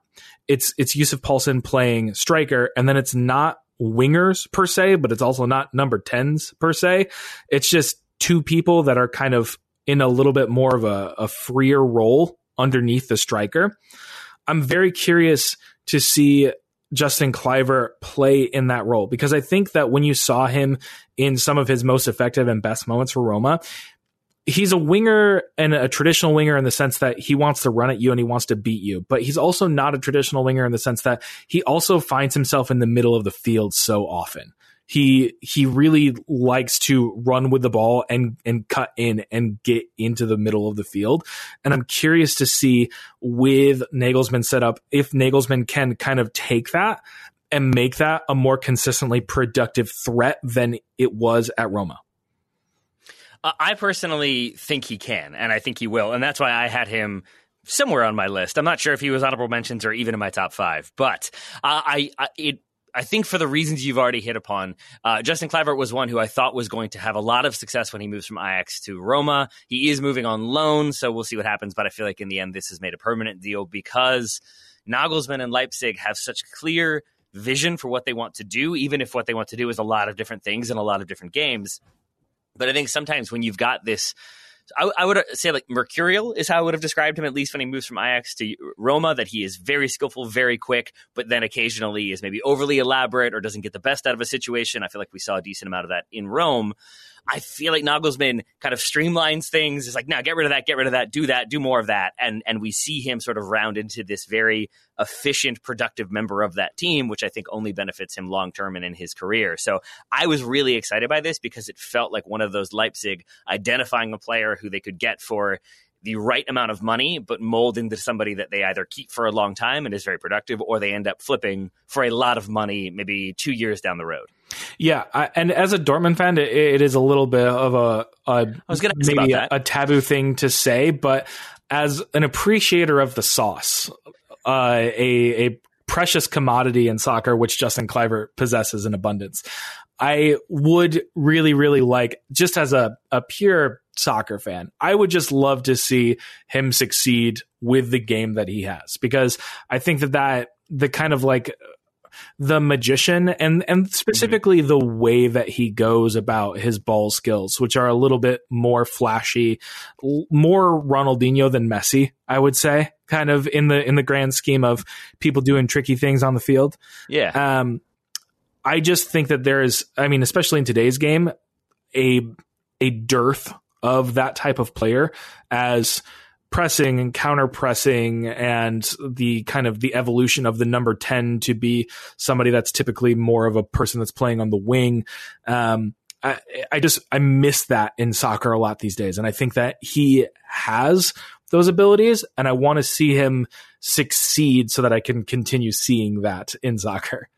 it's it's Yussuf Poulsen playing striker, and then it's not wingers per se, but it's also not number tens per se. It's just two people that are kind of in a little bit more of a, a freer role underneath the striker. I'm very curious to see Justin Kluivert play in that role because I think that when you saw him in some of his most effective and best moments for Roma, he's a winger and a traditional winger in the sense that he wants to run at you and he wants to beat you, but he's also not a traditional winger in the sense that he also finds himself in the middle of the field so often he he really likes to run with the ball and and cut in and get into the middle of the field. And I'm curious to see with Nagelsmann set up if Nagelsmann can kind of take that and make that a more consistently productive threat than it was at Roma. I personally think he can, and I think he will, and that's why I had him somewhere on my list. I'm not sure if he was honorable mentions or even in my top five, but uh, I, I it I think for the reasons you've already hit upon, uh, Justin Kluivert was one who I thought was going to have a lot of success when he moves from Ajax to Roma. He is moving on loan, so we'll see what happens. But I feel like in the end, this has made a permanent deal because Nagelsmann and Leipzig have such clear vision for what they want to do, even if what they want to do is a lot of different things in a lot of different games. But I think sometimes when you've got this I, I, would say like mercurial is how I would have described him at least when he moves from Ajax to Roma. That he is very skillful, very quick, but then occasionally is maybe overly elaborate or doesn't get the best out of a situation. I feel like we saw a decent amount of that in Rome. I feel like Nagelsmann kind of streamlines things. It's like, now get rid of that, get rid of that, do that, do more of that. And and we see him sort of round into this very efficient, productive member of that team, which I think only benefits him long term and in his career. So I was really excited by this because it felt like one of those Leipzig identifying a player who they could get for the right amount of money, but mold into somebody that they either keep for a long time and is very productive, or they end up flipping for a lot of money, maybe two years down the road. Yeah, I, and as a Dortmund fan, it, it is a little bit of a, a I was going to maybe a, a, taboo thing to say, but as an appreciator of the sauce, uh, a a precious commodity in soccer, which Justin Kluivert possesses in abundance, I would really, really like just as a a pure soccer fan, I would just love to see him succeed with the game that he has because I think that that the kind of like the magician and and specifically mm-hmm. the way that he goes about his ball skills, which are a little bit more flashy, more Ronaldinho than Messi, I would say, kind of in the in the grand scheme of people doing tricky things on the field. Yeah. Um, I just think that there is, I mean, especially in today's game, a a dearth of that type of player as pressing and counter pressing and the kind of the evolution of the number 10 to be somebody that's typically more of a person that's playing on the wing. Um, I, I just, I miss that in soccer a lot these days. And I think that he has those abilities and I want to see him succeed so that I can continue seeing that in soccer.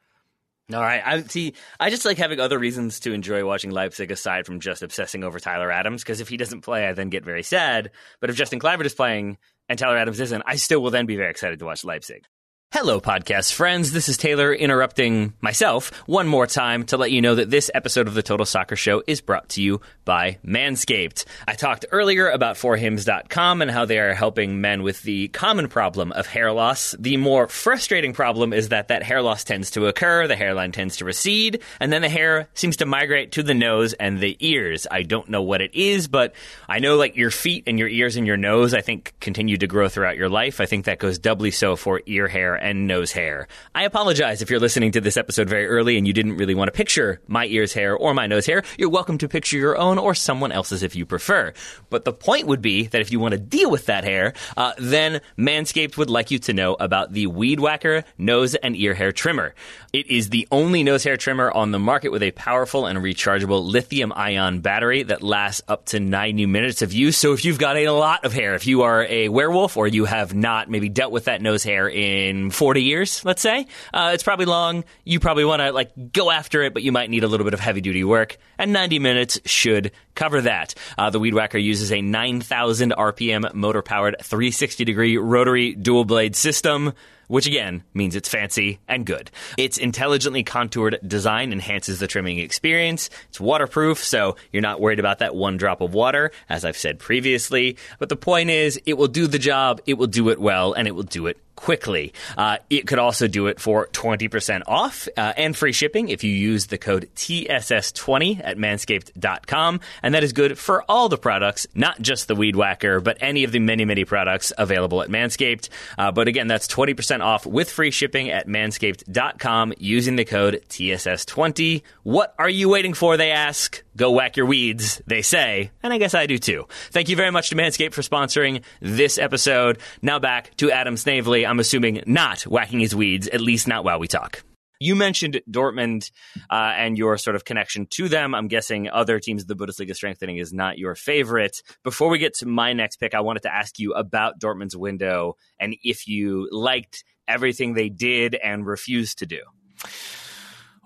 All right. I see. I just like having other reasons to enjoy watching Leipzig aside from just obsessing over Tyler Adams. Because if he doesn't play, I then get very sad. But if Justin Kluivert is playing and Tyler Adams isn't, I still will then be very excited to watch Leipzig. Hello, podcast friends. This is Taylor interrupting myself one more time to let you know that this episode of the Total Soccer Show is brought to you by Manscaped. I talked earlier about forhims.com and how they are helping men with the common problem of hair loss. The more frustrating problem is that that hair loss tends to occur, the hairline tends to recede, and then the hair seems to migrate to the nose and the ears. I don't know what it is, but I know like your feet and your ears and your nose, I think, continue to grow throughout your life. I think that goes doubly so for ear hair and nose hair. I apologize if you're listening to this episode very early and you didn't really want to picture my ears hair or my nose hair. You're welcome to picture your own or someone else's if you prefer. But the point would be that if you want to deal with that hair, uh, then Manscaped would like you to know about the Weed Whacker nose and ear hair trimmer. It is the only nose hair trimmer on the market with a powerful and rechargeable lithium ion battery that lasts up to 90 minutes of use. So if you've got a lot of hair, if you are a werewolf or you have not maybe dealt with that nose hair in 40 years, let's say, uh, it's probably long. You probably want to like go after it, but you might need a little bit of heavy duty work. And 90 minutes should cover that. Uh, the Weed Whacker uses a 9,000 RPM motor powered 360 degree rotary dual blade system which again means it's fancy and good. Its intelligently contoured design enhances the trimming experience. It's waterproof, so you're not worried about that one drop of water, as I've said previously. But the point is, it will do the job, it will do it well, and it will do it quickly. Uh, it could also do it for 20% off uh, and free shipping if you use the code TSS20 at manscaped.com. And that is good for all the products, not just the Weed Whacker, but any of the many, many products available at Manscaped. Uh, but again, that's 20% off with free shipping at manscaped.com using the code TSS20. What are you waiting for, they ask? Go whack your weeds, they say. And I guess I do too. Thank you very much to Manscaped for sponsoring this episode. Now back to Adam Snavely. I'm assuming not whacking his weeds, at least not while we talk. You mentioned Dortmund uh, and your sort of connection to them. I'm guessing other teams of the Bundesliga strengthening is not your favorite. Before we get to my next pick, I wanted to ask you about Dortmund's window and if you liked everything they did and refused to do.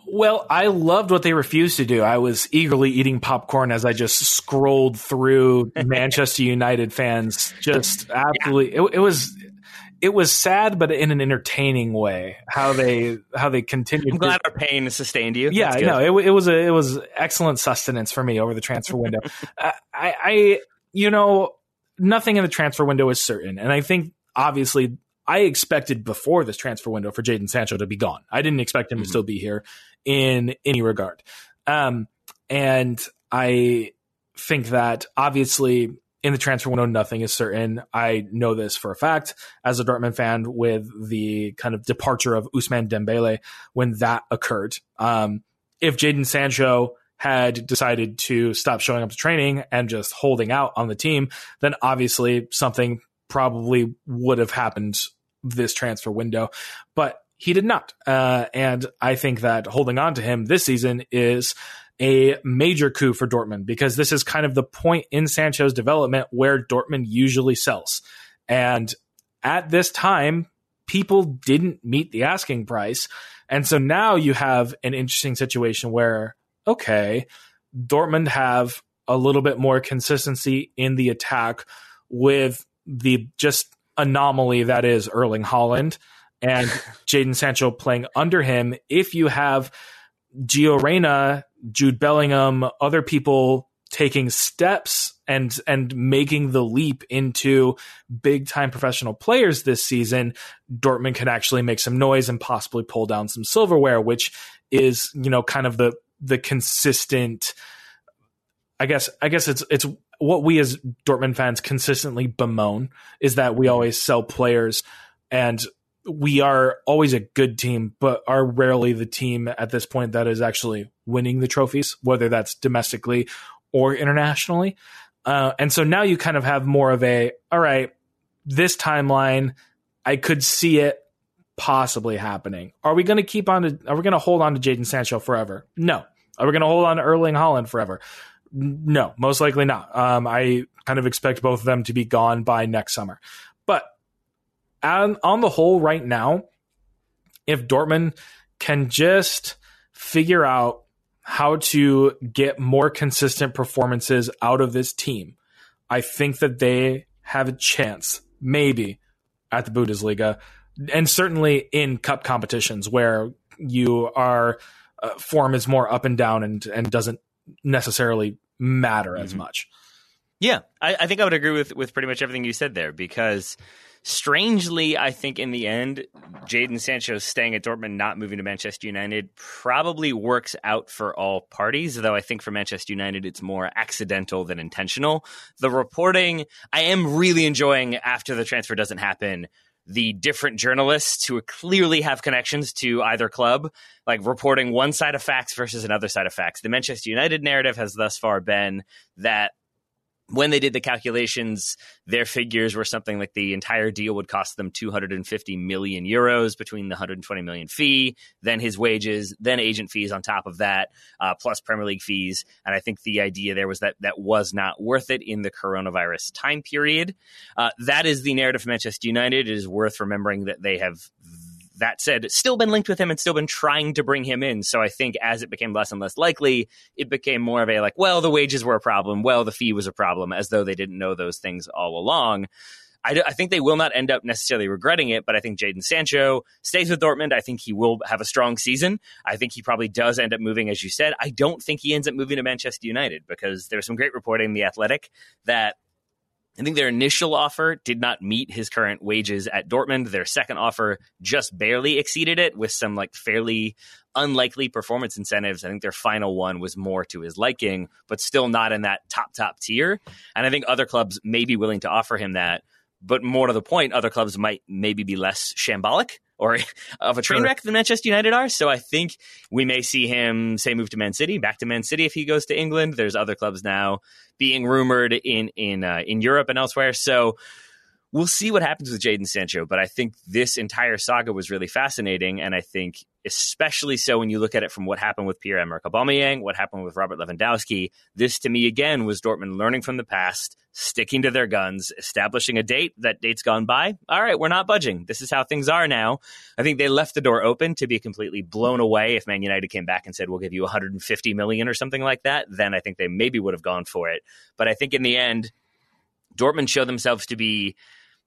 Well, I loved what they refused to do. I was eagerly eating popcorn as I just scrolled through [LAUGHS] Manchester United fans. Just absolutely, yeah. it, it, was it was sad, but in an entertaining way. How they how they continued. I'm glad to, our pain sustained you. Yeah, no, it, it was a it was excellent sustenance for me over the transfer window. [LAUGHS] uh, I, I you know nothing in the transfer window is certain, and I think obviously I expected before this transfer window for Jadon Sancho to be gone. I didn't expect him mm-hmm. to still be here in any regard. Um, and I think that obviously in the transfer window, nothing is certain. I know this for a fact as a Dortmund fan with the kind of departure of Ousmane Dembélé when that occurred. Um, if Jadon Sancho had decided to stop showing up to training and just holding out on the team, then obviously something probably would have happened this transfer window. But he did not. Uh, and I think that holding on to him this season is a major coup for Dortmund because this is kind of the point in Sancho's development where Dortmund usually sells. And at this time, people didn't meet the asking price. And so now you have an interesting situation where, okay, Dortmund have a little bit more consistency in the attack with the just anomaly that is Erling Haaland and Jadon Sancho playing under him. If you have Gio Reyna, Jude Bellingham, other people taking steps and and making the leap into big time professional players this season, Dortmund can actually make some noise and possibly pull down some silverware, which is you know kind of the the consistent. I guess I guess it's it's what we as Dortmund fans consistently bemoan is that we always sell players and we are always a good team, but are rarely the team at this point that is actually winning the trophies, whether that's domestically or internationally. Uh, and so now you kind of have more of a, all right, this timeline, I could see it possibly happening. Are we going to keep on to, are we going to hold on to Jadon Sancho forever? No. Are we going to hold on to Erling Haaland forever? No, most likely not. Um, I kind of expect both of them to be gone by next summer. But on, on the whole, right now, if Dortmund can just figure out how to get more consistent performances out of this team, I think that they have a chance, maybe, at the Bundesliga, and certainly in cup competitions where you are uh, form is more up and down and and doesn't necessarily matter mm-hmm. as much. Yeah, I, I think I would agree with with pretty much everything you said there because Strangely, I think in the end, Jadon Sancho staying at Dortmund, not moving to Manchester United, probably works out for all parties. Though I think for Manchester United, it's more accidental than intentional. The reporting, I am really enjoying after the transfer doesn't happen the different journalists who clearly have connections to either club, like reporting one side of facts versus another side of facts. The Manchester United narrative has thus far been that when they did the calculations, their figures were something like the entire deal would cost them 250 million euros between the 120 million fee, then his wages, then agent fees on top of that, uh, plus Premier League fees. And I think the idea there was that that was not worth it in the coronavirus time period. Uh, that is the narrative of Manchester United. It is worth remembering that they have that said, still been linked with him and still been trying to bring him in. So I think as it became less and less likely, it became more of a like, well, the wages were a problem. Well, the fee was a problem, as though they didn't know those things all along. I, I, think they will not end up necessarily regretting it, but I think Jadon Sancho stays with Dortmund. I think he will have a strong season. I think he probably does end up moving, as you said. I don't think he ends up moving to Manchester United because there's some great reporting in The Athletic that I think their initial offer did not meet his current wages at Dortmund. Their second offer just barely exceeded it with some like fairly unlikely performance incentives. I think their final one was more to his liking, but still not in that top, top tier. And I think other clubs may be willing to offer him that. But more to the point, other clubs might maybe be less shambolic or [LAUGHS] of a train wreck than Manchester United are. So I think we may see him say move to Man City, back to Man City if he goes to England. There's other clubs now being rumored in in uh, in Europe and elsewhere. So we'll see what happens with Jadon Sancho. But I think this entire saga was really fascinating, and I think especially so when you look at it from what happened with Pierre Emerick Aubameyang, what happened with Robert Lewandowski. This to me again was Dortmund learning from the past, sticking to their guns, establishing a date. That date's gone by. All right, we're not budging. This is how things are now. I think they left the door open to be completely blown away if Man United came back and said we'll give you 150 million or something like that. Then I think they maybe would have gone for it. But I think in the end, Dortmund showed themselves to be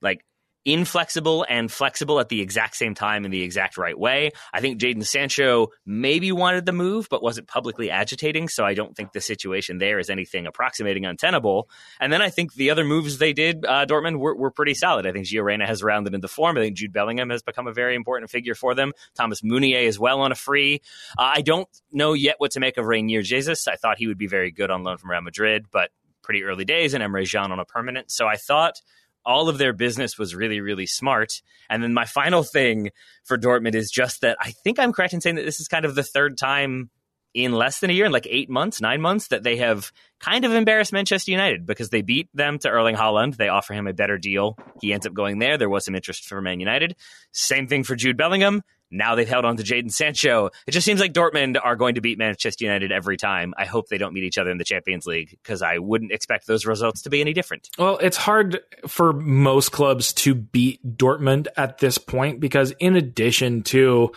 like inflexible and flexible at the exact same time in the exact right way. I think Jadon Sancho maybe wanted the move, but wasn't publicly agitating. So I don't think the situation there is anything approximating untenable. And then I think the other moves they did, uh, Dortmund, were, were, pretty solid. I think Gio Reyna has rounded into form. I think Jude Bellingham has become a very important figure for them. Thomas Meunier is well on a free. Uh, I don't know yet what to make of Reinier Jesus. I thought he would be very good on loan from Real Madrid, but pretty early days, and Emre Can on a permanent. So I thought all of their business was really, really smart. And then my final thing for Dortmund is just that I think I'm correct in saying that this is kind of the third time in less than a year, in like eight months, nine months, that they have kind of embarrassed Manchester United because they beat them to Erling Haaland. They offer him a better deal. He ends up going there. There was some interest for Man United. Same thing for Jude Bellingham. Now they've held on to Jadon Sancho. It just seems like Dortmund are going to beat Manchester United every time. I hope they don't meet each other in the Champions League because I wouldn't expect those results to be any different. Well, it's hard for most clubs to beat Dortmund at this point because, in addition to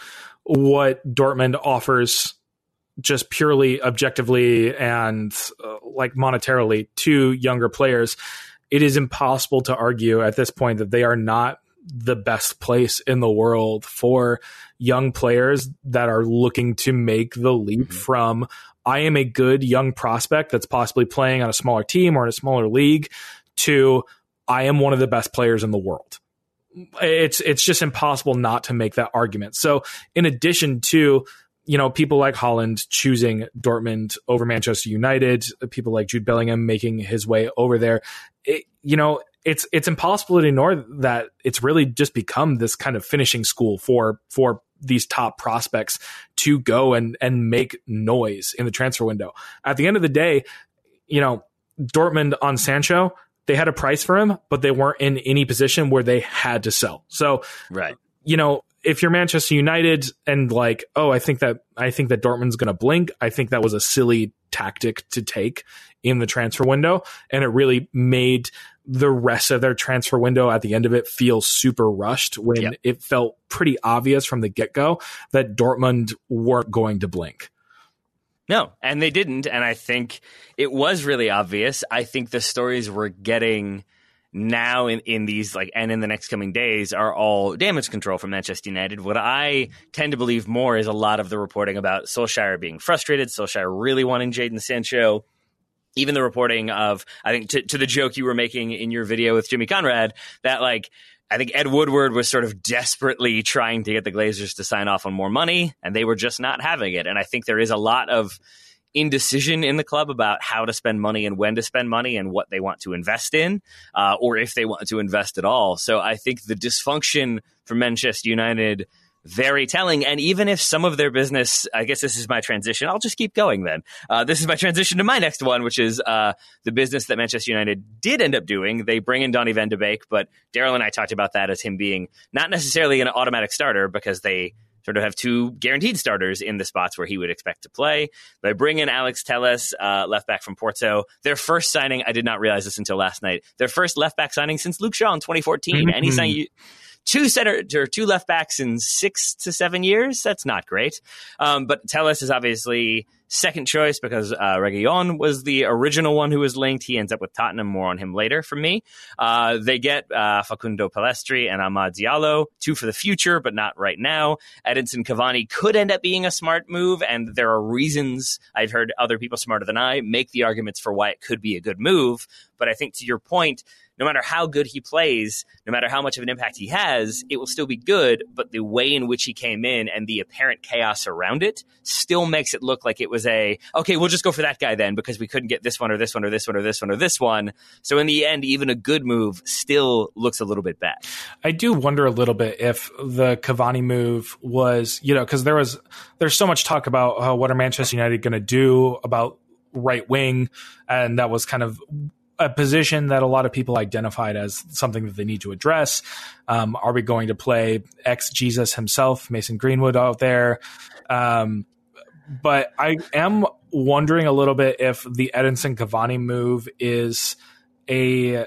what Dortmund offers just purely objectively and uh, like monetarily to younger players, it is impossible to argue at this point that they are not the best place in the world for young players that are looking to make the leap mm-hmm. from I am a good young prospect that's possibly playing on a smaller team or in a smaller league to I am one of the best players in the world. It's it's just impossible not to make that argument. So in addition to you know, people like Haaland choosing Dortmund over Manchester United, people like Jude Bellingham making his way over there. It, you know, it's it's impossible to ignore that it's really just become this kind of finishing school for for these top prospects to go and and make noise in the transfer window. At the end of the day, you know, Dortmund on Sancho, they had a price for him, but they weren't in any position where they had to sell. So, right. You know, if you're Manchester United and like, oh, I think that I think that Dortmund's going to blink, I think that was a silly tactic to take in the transfer window, and it really made the rest of their transfer window at the end of it feels super rushed when yep. it felt pretty obvious from the get go that Dortmund weren't going to blink. No, and they didn't, and I think it was really obvious. I think the stories we're getting now in, in these like and in the next coming days are all damage control from Manchester United. What I tend to believe more is a lot of the reporting about Solskjaer being frustrated, Solskjaer really wanting Jadon Sancho. Even the reporting of, I think, to, to the joke you were making in your video with Jimmy Conrad, that like I think Ed Woodward was sort of desperately trying to get the Glazers to sign off on more money, and they were just not having it. And I think there is a lot of indecision in the club about how to spend money and when to spend money and what they want to invest in, uh, or if they want to invest at all. So I think the dysfunction for Manchester United very telling. And even if some of their business, I guess this is my transition, I'll just keep going then. Uh, this is my transition to my next one, which is uh, the business that Manchester United did end up doing. They bring in Donny van de Beek, but Daryl and I talked about that as him being not necessarily an automatic starter because they sort of have two guaranteed starters in the spots where he would expect to play. They bring in Alex Telles, uh, left back from Porto. Their first signing, I did not realize this until last night. Their first left back signing since Luke Shaw in 2014, mm-hmm. and he signed two center or two left backs in six to seven years. That's not great. Um, but Telles is obviously second choice because uh, Reguilon was the original one who was linked. He ends up with Tottenham. More on him later from me. Uh, they get uh, Facundo Pellistri and Amad Diallo, two for the future, but not right now. Edinson Cavani could end up being a smart move, and there are reasons I've heard other people smarter than I make the arguments for why it could be a good move. But I think to your point, no matter how good he plays, no matter how much of an impact he has, it will still be good. But the way in which he came in and the apparent chaos around it still makes it look like it was a, okay, we'll just go for that guy then because we couldn't get this one or this one or this one or this one or this one. So in the end, even a good move still looks a little bit bad. I do wonder a little bit if the Cavani move was, you know, because there was, there's so much talk about uh, what are Manchester United going to do about right wing, and that was kind of a position that a lot of people identified as something that they need to address. Um, are we going to play ex Jesus himself, Mason Greenwood, out there? Um, but I am wondering a little bit if the Edinson Cavani move is a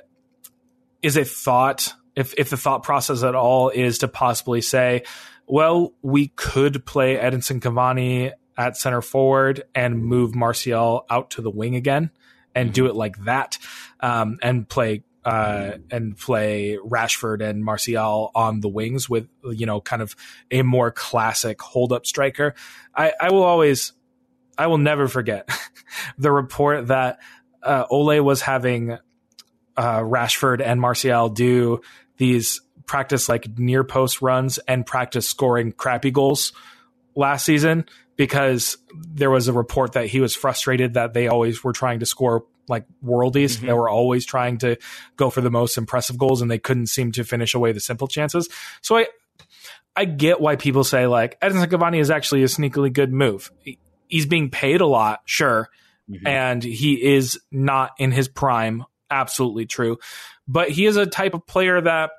is a thought if if the thought process at all is to possibly say, well, we could play Edinson Cavani at center forward and move Martial out to the wing again and do it like that, um, and play uh, and play Rashford and Martial on the wings with you know kind of a more classic hold up striker. I, I will always, I will never forget [LAUGHS] the report that uh, Ole was having uh, Rashford and Martial do these practice like near post runs and practice scoring crappy goals last season because there was a report that he was frustrated that they always were trying to score like worldies. Mm-hmm. They were always trying to go for the most impressive goals and they couldn't seem to finish away the simple chances. So I I get why people say like Edinson Cavani is actually a sneakily good move. He's being paid a lot, sure, mm-hmm. and he is not in his prime, absolutely true. But he is a type of player that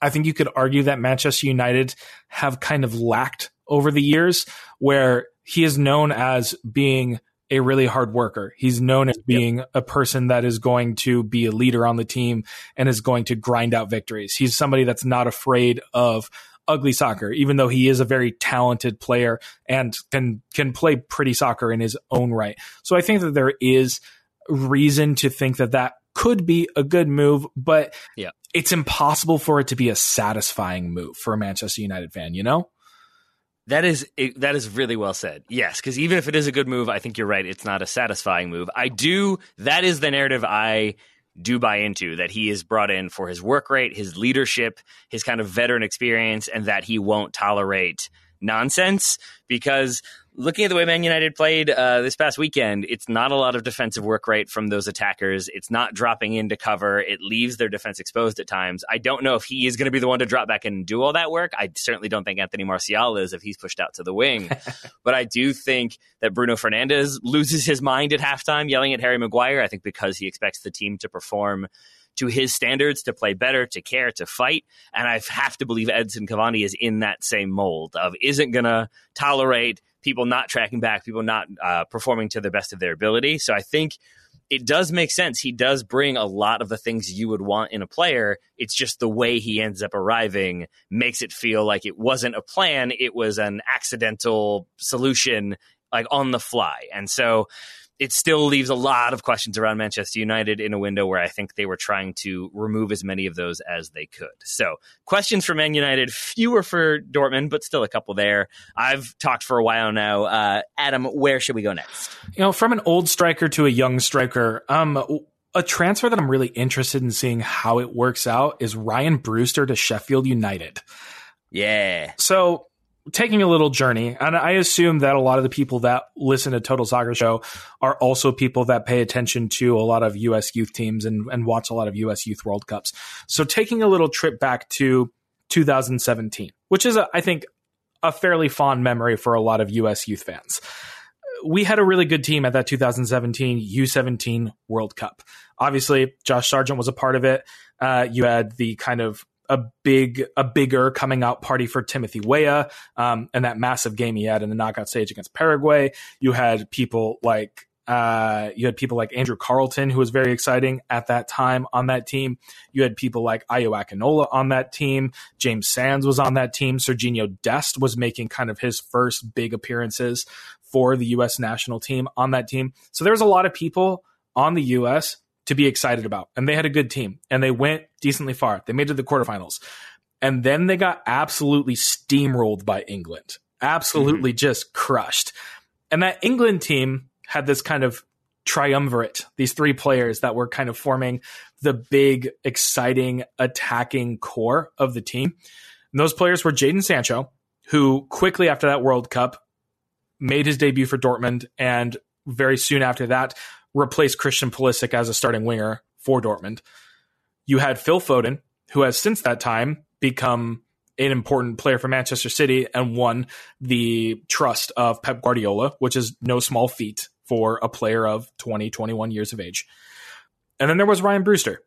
I think you could argue that Manchester United have kind of lacked over the years, where he is known as being a really hard worker. He's known as being yep. a person that is going to be a leader on the team and is going to grind out victories. He's somebody that's not afraid of ugly soccer, even though he is a very talented player and can can play pretty soccer in his own right. So I think that there is reason to think that that could be a good move, but yeah. it's impossible for it to be a satisfying move for a Manchester United fan, you know? That is that is really well said. Yes, because even if it is a good move, I think you're right. It's not a satisfying move. I do. That is the narrative I do buy into that he is brought in for his work rate, his leadership, his kind of veteran experience, and that he won't tolerate nonsense because looking at the way Man United played uh, this past weekend, it's not a lot of defensive work right from those attackers. It's not dropping into cover. It leaves their defense exposed at times. I don't know if he is going to be the one to drop back and do all that work. I certainly don't think Anthony Martial is if he's pushed out to the wing. [LAUGHS] but I do think that Bruno Fernandes loses his mind at halftime yelling at Harry Maguire. I think because he expects the team to perform to his standards to play better, to care, to fight. And I have to believe Edson Cavani is in that same mold of isn't going to tolerate people not tracking back, people not uh, performing to the best of their ability. So I think it does make sense. He does bring a lot of the things you would want in a player. It's just the way he ends up arriving makes it feel like it wasn't a plan, it was an accidental solution, like on the fly. And so it still leaves a lot of questions around Manchester United in a window where I think they were trying to remove as many of those as they could. So, questions for Man United, fewer for Dortmund, but still a couple there. I've talked for a while now. Uh, Adam, where should we go next? You know, from an old striker to a young striker, um, a transfer that I'm really interested in seeing how it works out is Ryan Brewster to Sheffield United. Yeah. So taking a little journey, and I assume that a lot of the people that listen to Total Soccer Show are also people that pay attention to a lot of U.S. youth teams and, and watch a lot of U.S. Youth World Cups. So taking a little trip back to 2017, which is, a, I think, a fairly fond memory for a lot of U.S. youth fans. We had a really good team at that 2017 U17 World Cup. Obviously, Josh Sargent was a part of it. Uh, you had the kind of a big a bigger coming out party for Timothy Weah um, and that massive game he had in the knockout stage against Paraguay. You had people like uh, you had people like Andrew Carleton, who was very exciting at that time on that team. You had people like Ayo Akinola on that team. James Sands was on that team. Sergiño Dest was making kind of his first big appearances for the U.S. national team on that team. So there was a lot of people on the U.S to be excited about. And they had a good team and they went decently far. They made it to the quarterfinals. And then they got absolutely steamrolled by England. Absolutely mm-hmm. just crushed. And that England team had this kind of triumvirate, these three players that were kind of forming the big, exciting, attacking core of the team. And those players were Jadon Sancho, who quickly after that World Cup made his debut for Dortmund and very soon after that replace Christian Pulisic as a starting winger for Dortmund. You had Phil Foden, who has since that time become an important player for Manchester City and won the trust of Pep Guardiola, which is no small feat for a player of 20, 21 years of age. And then there was Ryan Brewster,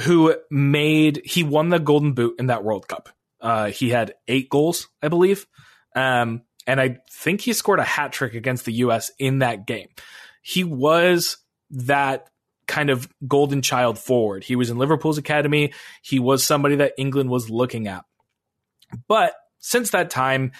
who made, he won the Golden Boot in that World Cup. Uh, he had eight goals, I believe. Um, and I think he scored a hat trick against the U.S. in that game he was that kind of golden child forward. He was in Liverpool's academy. He was somebody that England was looking at. But since that time,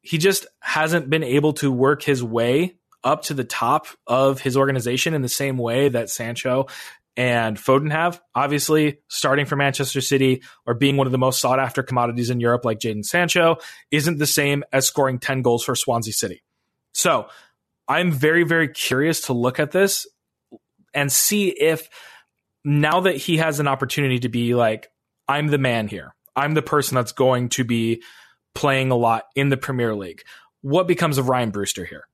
he just hasn't been able to work his way up to the top of his organization in the same way that Sancho and Foden have. Obviously, starting for Manchester City or being one of the most sought after commodities in Europe, like Jadon Sancho, isn't the same as scoring 10 goals for Swansea City. So I'm very, very curious to look at this and see if now that he has an opportunity to be like, I'm the man here, I'm the person that's going to be playing a lot in the Premier League. What becomes of Ryan Brewster here?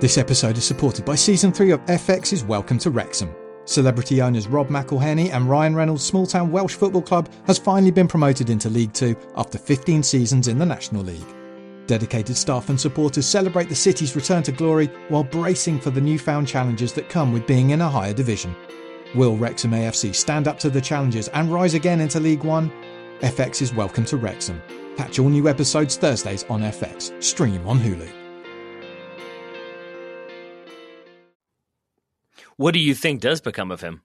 This episode is supported by Season 3 of FX's Welcome to Wrexham. Celebrity owners Rob McElhenney and Ryan Reynolds' small town Welsh football club has finally been promoted into League Two after 15 seasons in the National League. Dedicated staff and supporters celebrate the city's return to glory while bracing for the newfound challenges that come with being in a higher division. Will Wrexham AFC stand up to the challenges and rise again into League One? FX is welcome to Wrexham. Catch all new episodes Thursdays on FX. Stream on Hulu. What do you think does become of him?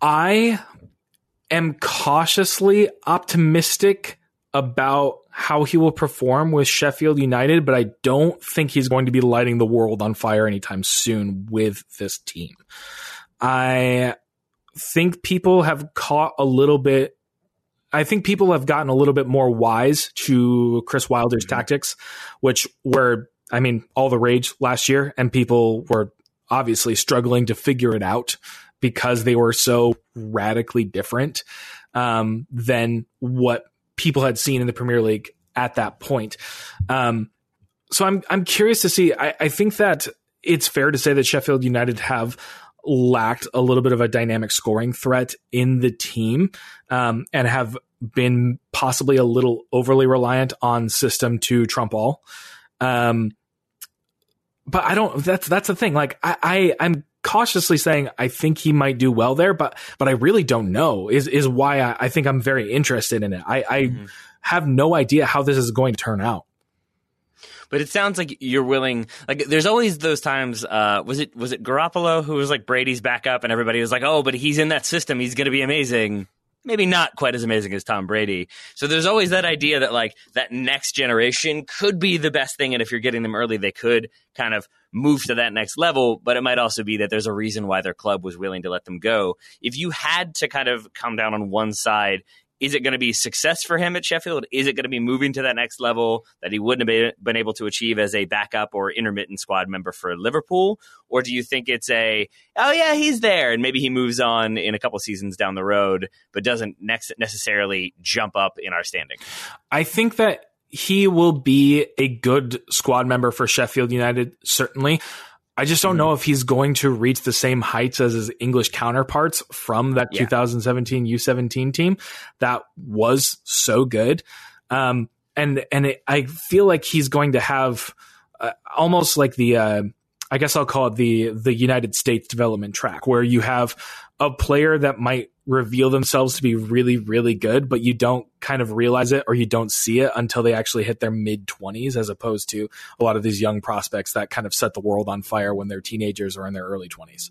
I am cautiously optimistic about how he will perform with Sheffield United, but I don't think he's going to be lighting the world on fire anytime soon with this team. I think people have caught a little bit. I think people have gotten a little bit more wise to Chris Wilder's mm-hmm. tactics, which were, I mean, all the rage last year, and people were obviously struggling to figure it out because they were so radically different um, than what people had seen in the Premier League at that point. Um, so I'm I'm curious to see. I, I think that it's fair to say that Sheffield United have lacked a little bit of a dynamic scoring threat in the team um, and have been possibly a little overly reliant on system to trump all. Um, but I don't. That's that's the thing. Like I, I I'm cautiously saying I think he might do well there, but but I really don't know. Is is why I, I think I'm very interested in it. I, I mm-hmm. have no idea how this is going to turn out but it sounds like you're willing. Like, there's always those times. Uh, was it was it Garoppolo who was like Brady's backup, and everybody was like, "Oh, but he's in that system. He's going to be amazing." Maybe not quite as amazing as Tom Brady. So there's always that idea that like that next generation could be the best thing, and if you're getting them early, they could kind of move to that next level. But it might also be that there's a reason why their club was willing to let them go. If you had to kind of come down on one side is it going to be success for him at Sheffield? Is it going to be moving to that next level that he wouldn't have been able to achieve as a backup or intermittent squad member for Liverpool? Or do you think it's a, oh yeah, he's there and maybe he moves on in a couple seasons down the road, but doesn't next necessarily jump up in our standing? I think that he will be a good squad member for Sheffield United, certainly. I just don't know if he's going to reach the same heights as his English counterparts from that yeah. 2017 U17 team that was so good. Um, and and it, I feel like he's going to have uh, almost like the uh, I guess I'll call it the the United States development track where you have a player that might reveal themselves to be really, really good, but you don't kind of realize it or you don't see it until they actually hit their mid 20s, as opposed to a lot of these young prospects that kind of set the world on fire when they're teenagers or in their early 20s.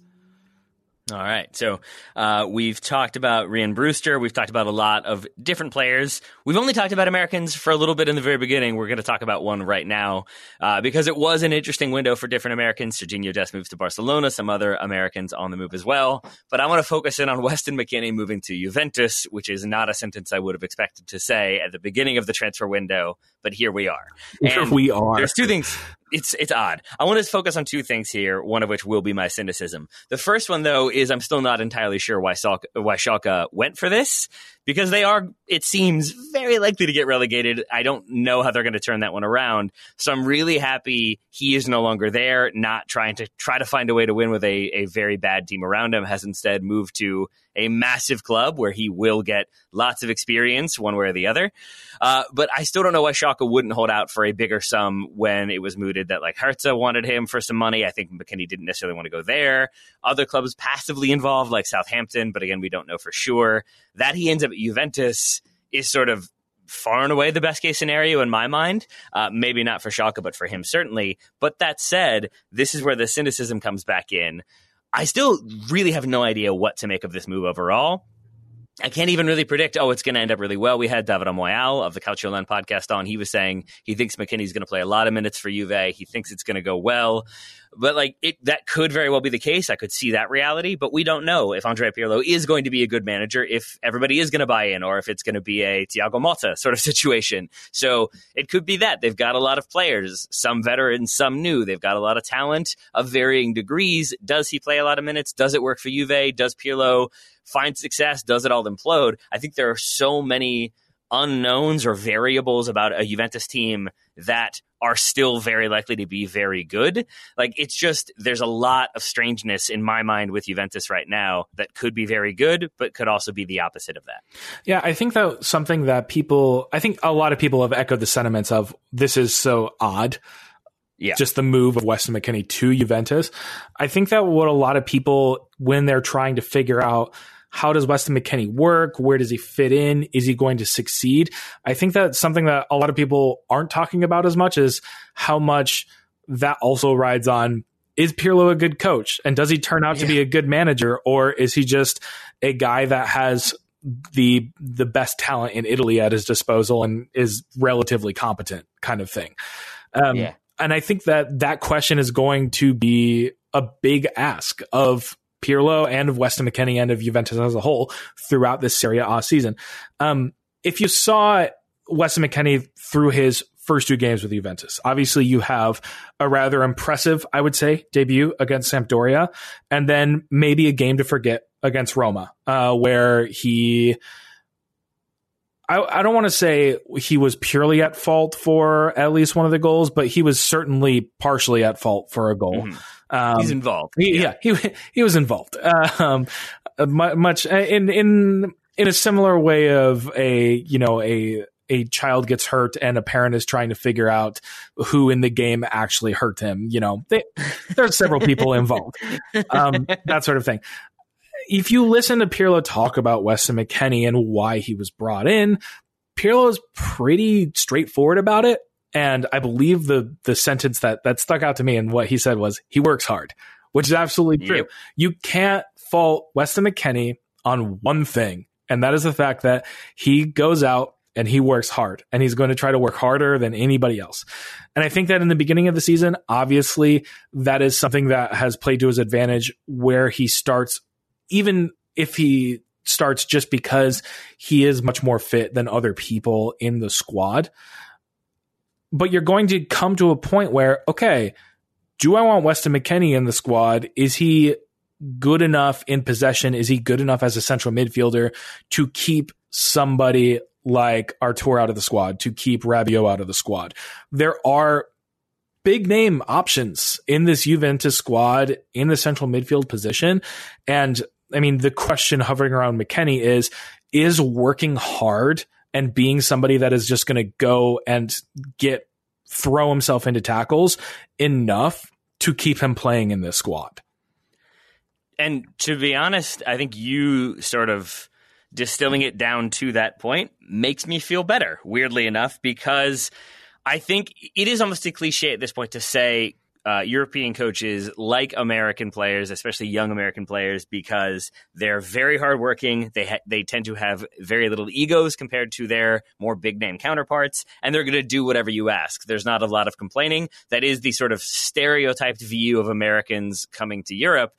All right. So uh, we've talked about Rhian Brewster. We've talked about a lot of different players. We've only talked about Americans for a little bit in the very beginning. We're going to talk about one right now uh, because it was an interesting window for different Americans. Sergiño Dest moves to Barcelona, some other Americans on the move as well. But I want to focus in on Weston McKennie moving to Juventus, which is not a sentence I would have expected to say at the beginning of the transfer window, but here we are. Here we are. There's two things it's it's odd. I want to focus on two things here. One of which will be my cynicism. The first one, though, is I'm still not entirely sure why Schalke, why Schalke went for this because they are, it seems, very likely to get relegated. I don't know how they're going to turn that one around. So I'm really happy he is no longer there, not trying to try to find a way to win with a, a very bad team around him, has instead moved to a massive club where he will get lots of experience one way or the other. Uh, but I still don't know why Schalke wouldn't hold out for a bigger sum when it was mooted that like Hertha wanted him for some money. I think McKennie didn't necessarily want to go there. Other clubs passively involved like Southampton, but again, we don't know for sure. That he ends up at Juventus is sort of far and away the best case scenario in my mind. Uh, maybe not for Schalke, but for him certainly. But that said, this is where the cynicism comes back in. I still really have no idea what to make of this move overall. I can't even really predict, oh, it's going to end up really well. We had David Moyal of the Calciolan podcast on. He was saying he thinks McKennie's going to play a lot of minutes for Juve. He thinks it's going to go well. But like it, that could very well be the case. I could see that reality, but we don't know if Andrea Pirlo is going to be a good manager, if everybody is going to buy in, or if it's going to be a Thiago Motta sort of [LAUGHS] situation. So it could be that they've got a lot of players, some veterans, some new. They've got a lot of talent of varying degrees. Does he play a lot of minutes? Does it work for Juve? Does Pirlo find success? Does it all implode? I think there are so many unknowns or variables about a Juventus team that are still very likely to be very good. Like it's just there's a lot of strangeness in my mind with Juventus right now that could be very good, but could also be the opposite of that. Yeah, I think that something that people, I think a lot of people have echoed the sentiments of this is so odd. Yeah. Just the move of Weston McKennie to Juventus. I think that what a lot of people, when they're trying to figure out how does Weston McKennie work? Where does he fit in? Is he going to succeed? I think that's something that a lot of people aren't talking about as much is how much that also rides on is Pirlo a good coach? And does he turn out yeah. to be a good manager? Or is he just a guy that has the the best talent in Italy at his disposal and is relatively competent kind of thing. Um, yeah. And I think that that question is going to be a big ask of Pirlo and of Weston McKennie and of Juventus as a whole throughout this Serie A season. Um, if you saw Weston McKennie through his first two games with Juventus. Obviously, you have a rather impressive, I would say, debut against Sampdoria, and then maybe a game to forget against Roma, uh, where he. I, I don't want to say he was purely at fault for at least one of the goals, but he was certainly partially at fault for a goal. Mm-hmm. Um, He's involved. He, yeah. yeah, he he was involved. [LAUGHS] Um, much in in in a similar way of a you know a a child gets hurt and a parent is trying to figure out who in the game actually hurt him. You know, they, there's several people [LAUGHS] involved, um, that sort of thing. If you listen to Pirlo talk about Weston McKennie and why he was brought in, Pirlo is pretty straightforward about it. And I believe the the sentence that that stuck out to me and what he said was he works hard, which is absolutely true. Yep. You can't fault Weston McKennie on one thing, and that is the fact that he goes out and he works hard and he's going to try to work harder than anybody else. And I think that in the beginning of the season, obviously, that is something that has played to his advantage where he starts, even if he starts just because he is much more fit than other people in the squad. But you're going to come to a point where, okay, do I want Weston McKennie in the squad? Is he good enough in possession? Is he good enough as a central midfielder to keep somebody like Arthur out of the squad, to keep Rabiot out of the squad. There are big name options in this Juventus squad in the central midfield position. And I mean, the question hovering around McKennie is, is working hard and being somebody that is just going to go and get throw himself into tackles enough to keep him playing in this squad? And to be honest, I think you sort of distilling it down to that point makes me feel better, weirdly enough, because I think it is almost a cliche at this point to say uh, European coaches like American players, especially young American players, because they're very hardworking. They ha- they tend to have very little egos compared to their more big name counterparts, and they're going to do whatever you ask. There's not a lot of complaining. That is the sort of stereotyped view of Americans coming to Europe.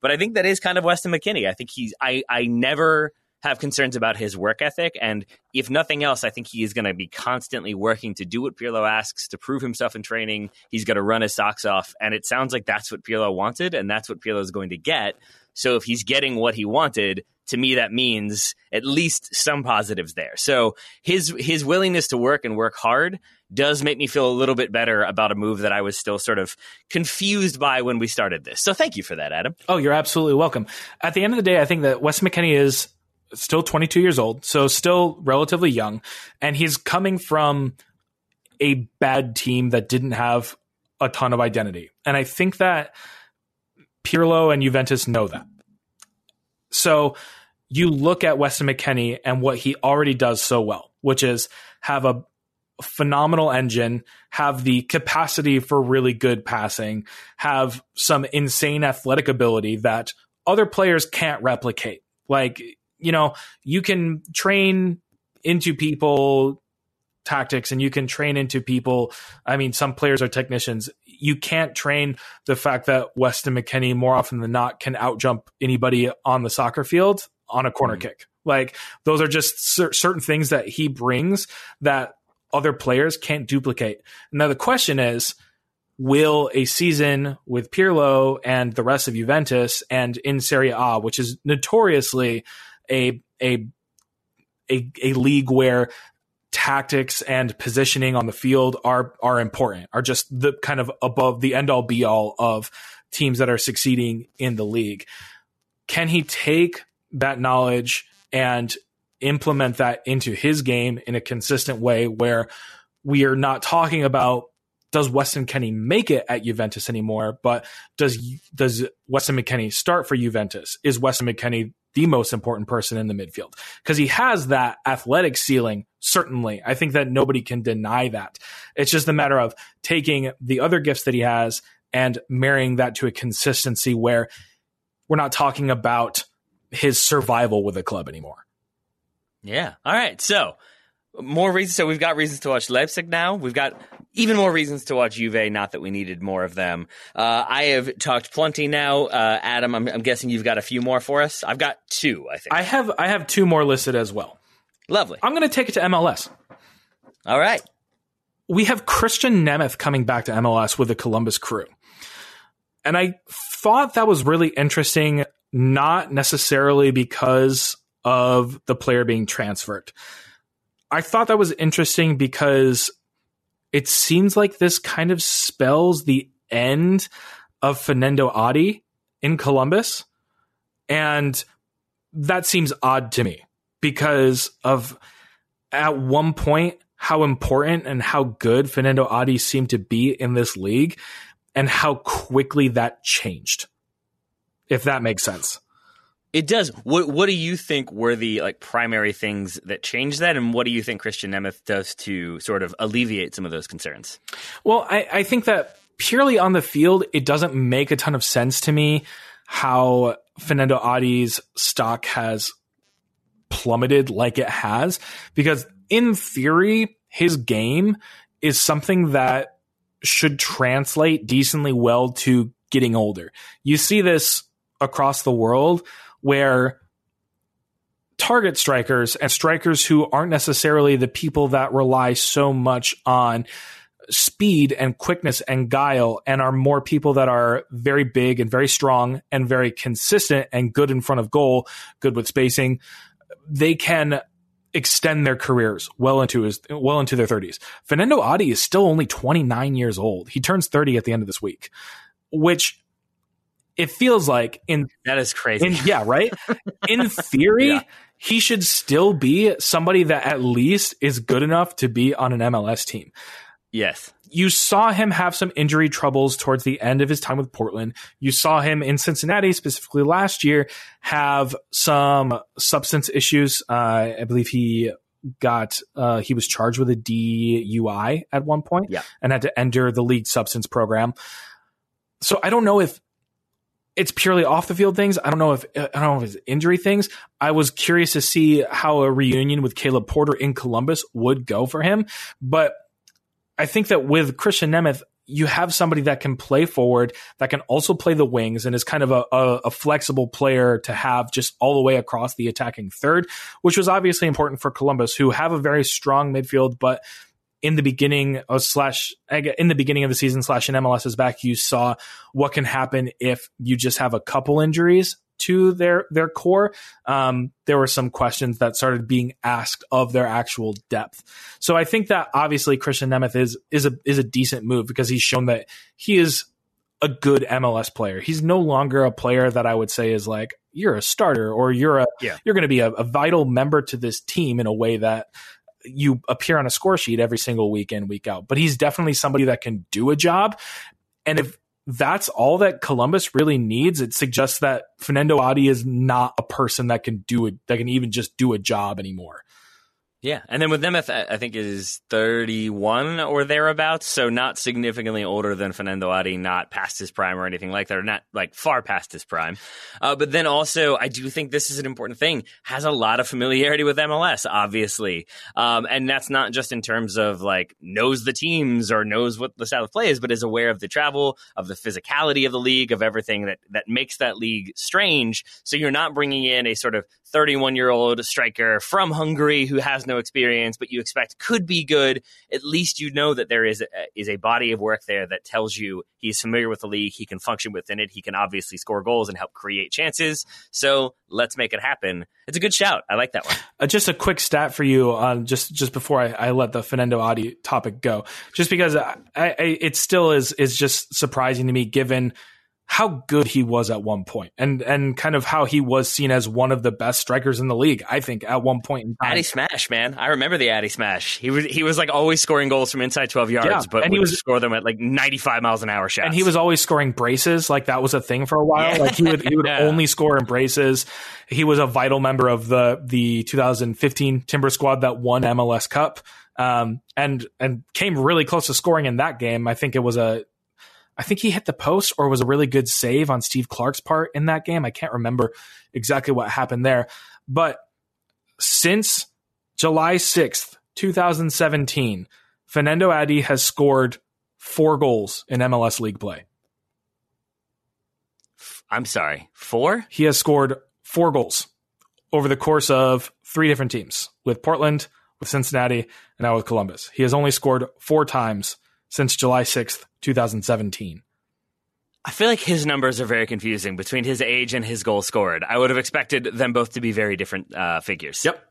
But I think that is kind of Weston McKennie. I think he's I I never have concerns about his work ethic. And if nothing else, I think he is going to be constantly working to do what Pirlo asks, to prove himself in training. He's going to run his socks off. And it sounds like that's what Pirlo wanted, and that's what Pirlo is going to get. So if he's getting what he wanted, to me that means at least some positives there. So his his willingness to work and work hard does make me feel a little bit better about a move that I was still sort of confused by when we started this. So thank you for that, Adam. Oh, you're absolutely welcome. At the end of the day, I think that Wes McKennie is still 22 years old, so still relatively young, and he's coming from a bad team that didn't have a ton of identity. And I think that Pirlo and Juventus know that. So you look at Weston McKennie and what he already does so well, which is have a phenomenal engine, have the capacity for really good passing, have some insane athletic ability that other players can't replicate. Like you know, you can train into people tactics and you can train into people. I mean, some players are technicians. You can't train the fact that Weston McKennie more often than not can outjump anybody on the soccer field on a corner mm-hmm. kick. Like those are just cer- certain things that he brings that other players can't duplicate. Now the question is, will a season with Pirlo and the rest of Juventus and in Serie A, which is notoriously a a a, a league where tactics and positioning on the field are are important are just the kind of above the end all be all of teams that are succeeding in the league can he take that knowledge and implement that into his game in a consistent way where we are not talking about does Weston McKennie make it at Juventus anymore, but does does Weston McKennie start for Juventus? Is Weston McKennie the most important person in the midfield because he has that athletic ceiling. Certainly, I think that nobody can deny that. It's just a matter of taking the other gifts that he has and marrying that to a consistency where we're not talking about his survival with a club anymore. Yeah. All right. So more reasons. So we've got reasons to watch Leipzig now. We've got even more reasons to watch Juve. Not that we needed more of them. Uh, I have talked plenty now. Uh, Adam, I'm, I'm, guessing you've got a few more for us. I've got two. I think I have. I have two more listed as well. Lovely. I'm going to take it to MLS. All right. We have Christian Nemeth coming back to MLS with the Columbus Crew, and I thought that was really interesting. Not necessarily because of the player being transferred I thought that was interesting because it seems like this kind of spells the end of Fanendo Adi in Columbus. And that seems odd to me because of at one point how important and how good Fanendo Adi seemed to be in this league and how quickly that changed. If that makes sense. It does. What What do you think were the like primary things that changed that, and what do you think Christian Nemeth does to sort of alleviate some of those concerns? Well, I, I think that purely on the field, it doesn't make a ton of sense to me how Fanendo Adi's stock has plummeted like it has, because in theory, his game is something that should translate decently well to getting older. You see this across the world where target strikers and strikers who aren't necessarily the people that rely so much on speed and quickness and guile and are more people that are very big and very strong and very consistent and good in front of goal, good with spacing, they can extend their careers well into his well into their 30s. Fanendo Adi is still only 29 years old. He turns 30 at the end of this week, which it feels like in that is crazy. In, yeah, right. [LAUGHS] in theory, yeah. he should still be somebody that at least is good enough to be on an MLS team. Yes. You saw him have some injury troubles towards the end of his time with Portland. You saw him in Cincinnati, specifically last year, have some substance issues. Uh, I believe he got uh, he was charged with a DUI at one point, yeah. and had to enter the league substance program. So I don't know if it's purely off the field things. I don't know if I don't know if it's injury things. I was curious to see how a reunion with Caleb Porter in Columbus would go for him, but I think that with Christian Nemeth, you have somebody that can play forward, that can also play the wings, and is kind of a, a, a, flexible player to have just all the way across the attacking third, which was obviously important for Columbus, who have a very strong midfield, but in the beginning of slash in the beginning of the season slash in MLS's back, you saw what can happen if you just have a couple injuries to their their core. Um, there were some questions that started being asked of their actual depth. So I think that obviously Christian Nemeth is is a is a decent move because he's shown that he is a good MLS player. He's no longer a player that I would say is like you're a starter or you're a yeah. you're going to be a, a, vital member to this team in a way that you appear on a score sheet every single week in, week out. But he's definitely somebody that can do a job. And if that's all that Columbus really needs, it suggests that Fanendo Adi is not a person that can do it, that can even just do a job anymore. Yeah, and then with Nemeth, I think is 31 or thereabouts, so not significantly older than Fanendo Adi, not past his prime or anything like that, or not like far past his prime. Uh, but then also, I do think this is an important thing. Has a lot of familiarity with MLS, obviously, um, and that's not just in terms of like knows the teams or knows what the style of play is, but is aware of the travel, of the physicality of the league, of everything that that makes that league strange. So you're not bringing in a sort of 31 year old striker from Hungary who has no experience, but you expect could be good. At least you know that there is a, is a body of work there that tells you he's familiar with the league, he can function within it, he can obviously score goals and help create chances. So let's make it happen. It's a good shout. I like that one. Uh, just a quick stat for you on just just before I, I let the Fanendo Adi topic go, just because I, I, it still is is just surprising to me given how good he was at one point and and kind of how he was seen as one of the best strikers in the league i think at one point in time. Adi smash man. I remember the Adi smash. He was he was like always scoring goals from inside 12 yards yeah, but and he was score them at like 95 miles an hour shots. And he was always scoring braces like that was a thing for a while. Yeah. like he would he would [LAUGHS] yeah. only score in braces. He was a vital member of the the 2015 timber squad that won mls cup. Um, and and came really close to scoring in that game. I think it was a I think he hit the post or was a really good save on Steve Clark's part in that game. I can't remember exactly what happened there. But since July 6th, 2017, Fanendo Adi has scored four goals in MLS League play. I'm sorry, four? He has scored four goals over the course of three different teams with Portland, with Cincinnati, and now with Columbus. He has only scored four times since July 6th, 2017. I feel like his numbers are very confusing between his age and his goal scored. I would have expected them both to be very different uh, figures. Yep.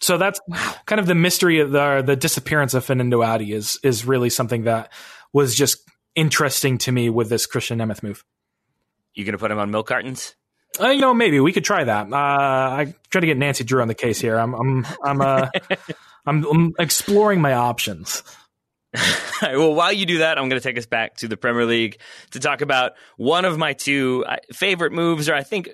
So that's kind of the mystery of the the disappearance of Fanendo Adi is is really something that was just interesting to me with this Christian Nemeth move. You gonna put him on milk cartons? Uh, you know, maybe we could try that. Uh, I try to get Nancy Drew on the case here. I'm I'm I'm uh, [LAUGHS] I'm, I'm exploring my options. [LAUGHS] well, while you do that, I'm going to take us back to the Premier League to talk about one of my two uh, favorite moves, or I think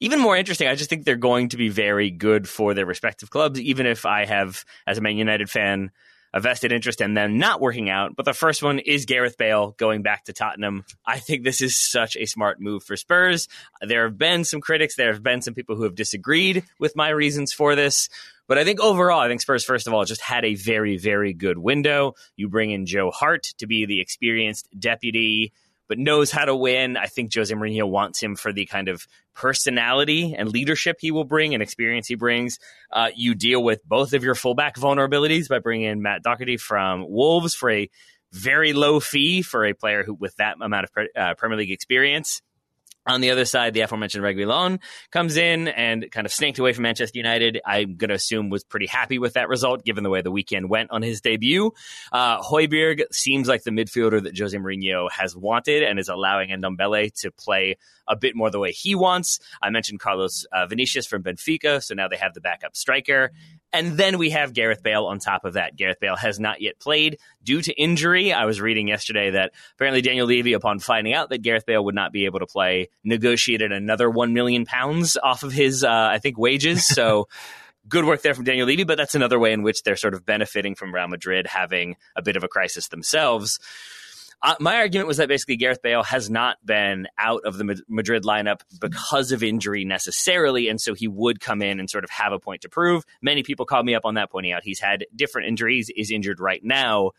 even more interesting. I just think they're going to be very good for their respective clubs, even if I have, as a Man United fan, a vested interest in them not working out. But the first one is Gareth Bale going back to Tottenham. I think this is such a smart move for Spurs. There have been some critics, there have been some people who have disagreed with my reasons for this. But I think overall, I think Spurs, first of all, just had a very, very good window. You bring in Joe Hart to be the experienced deputy, but knows how to win. I think Jose Mourinho wants him for the kind of personality and leadership he will bring and experience he brings. Uh, you deal with both of your fullback vulnerabilities by bringing in Matt Doherty from Wolves for a very low fee for a player who with that amount of uh, Premier League experience. On the other side, the aforementioned Reguilon comes in and kind of snaked away from Manchester United. I'm going to assume was pretty happy with that result, given the way the weekend went on his debut. Uh, Højbjerg seems like the midfielder that Jose Mourinho has wanted and is allowing Ndombele to play a bit more the way he wants. I mentioned Carlos uh, Vinicius from Benfica, so now they have the backup striker. And then we have Gareth Bale on top of that. Gareth Bale has not yet played due to injury. I was reading yesterday that apparently Daniel Levy, upon finding out that Gareth Bale would not be able to play, negotiated another one million pounds off of his, uh, I think, wages. So. [LAUGHS] good work there from Daniel Levy, but that's another way in which they're sort of benefiting from Real Madrid having a bit of a crisis themselves uh, my argument was that basically Gareth Bale has not been out of the Madrid lineup because of injury necessarily, and so he would come in and sort of have a point to prove. Many people called me up on that, pointing out he's had different injuries, is injured right now.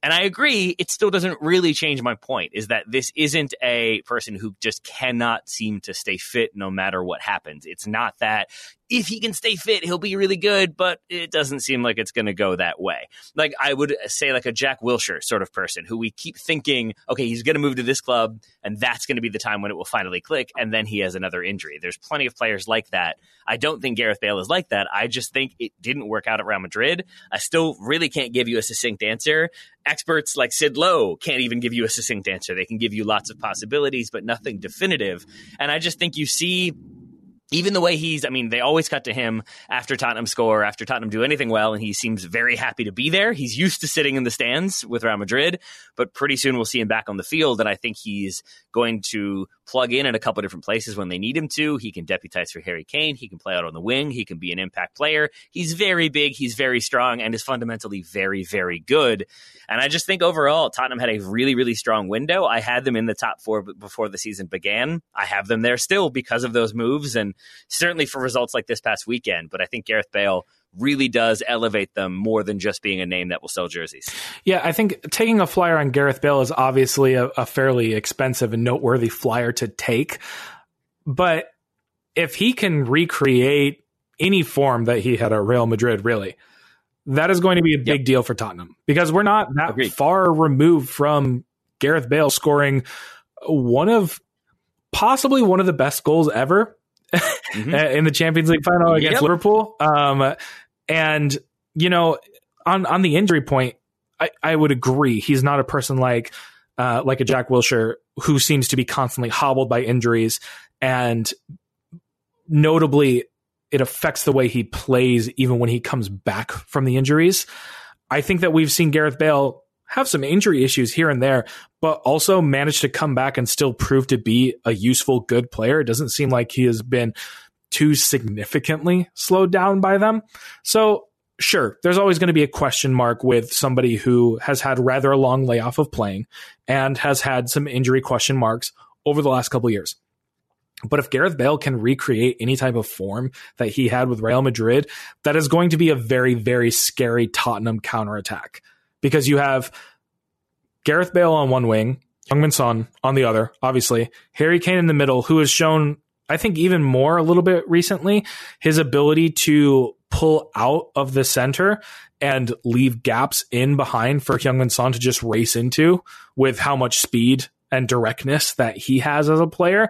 And I agree, it still doesn't really change my point is that this isn't a person who just cannot seem to stay fit no matter what happens. It's not that if he can stay fit, he'll be really good, but it doesn't seem like it's going to go that way. Like I would say, like a Jack Wilshere sort of person who we keep thinking, okay, he's going to move to this club, and that's going to be the time when it will finally click, and then he has another injury. There's plenty of players like that. I don't think Gareth Bale is like that. I just think it didn't work out at Real Madrid. I still really can't give you a succinct answer. Experts like Sid Lowe can't even give you a succinct answer. They can give you lots of possibilities, but nothing definitive. And I just think you see even the way he's, I mean, they always cut to him after Tottenham score, after Tottenham do anything well, and he seems very happy to be there. He's used to sitting in the stands with Real Madrid, but pretty soon we'll see him back on the field, and I think he's going to plug in in a couple different places when they need him to. He can deputize for Harry Kane. He can play out on the wing. He can be an impact player. He's very big. He's very strong and is fundamentally very, very good. And I just think overall, Tottenham had a really, really strong window. I had them in the top four before the season began. I have them there still because of those moves and certainly for results like this past weekend. But I think Gareth Bale really does elevate them more than just being a name that will sell jerseys. Yeah, I think taking a flyer on Gareth Bale is obviously a, a fairly expensive and noteworthy flyer to take. But if he can recreate any form that he had at Real Madrid, really, that is going to be a big yep. deal for Tottenham because we're not that Agreed. far removed from Gareth Bale scoring one of possibly one of the best goals ever mm-hmm. [LAUGHS] in the Champions League final against yep. Liverpool. Um, and you know, on on the injury point, I, I would agree. He's not a person like uh, like a Jack Wilshere who seems to be constantly hobbled by injuries, and notably, it affects the way he plays even when he comes back from the injuries. I think that we've seen Gareth Bale have some injury issues here and there, but also managed to come back and still prove to be a useful, good player. It doesn't seem like he has been too significantly slowed down by them. So, sure, there's always going to be a question mark with somebody who has had rather a long layoff of playing and has had some injury question marks over the last couple years. But if Gareth Bale can recreate any type of form that he had with Real Madrid, that is going to be a very, very scary Tottenham counterattack because you have Gareth Bale on one wing, Heung-min Son on the other, obviously, Harry Kane in the middle, who has shown, I think, even more a little bit recently, his ability to pull out of the center and leave gaps in behind for Heung-min Son to just race into with how much speed and directness that he has as a player.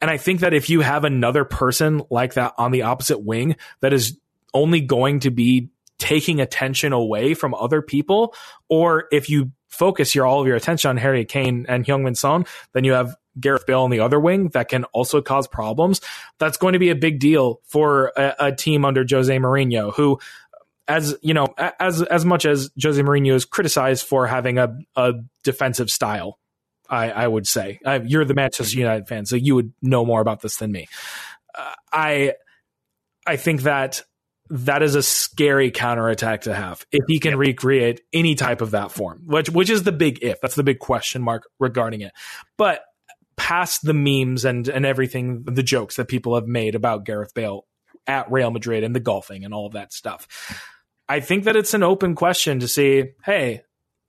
And I think that if you have another person like that on the opposite wing that is only going to be taking attention away from other people, or if you focus your all of your attention on Harry Kane and Heung-min Son, then you have Gareth Bale on the other wing that can also cause problems. That's going to be a big deal for a, a team under Jose Mourinho, who as you know, as as much as Jose Mourinho is criticized for having a, a defensive style, I, I would say I, you're the Manchester United fan, so you would know more about this than me. Uh, I I think that that is a scary counterattack to have if he can recreate any type of that form, which which is the big if. That's the big question mark regarding it. But past the memes and and everything, the jokes that people have made about Gareth Bale at Real Madrid and the golfing and all of that stuff. I think that it's an open question to see, hey,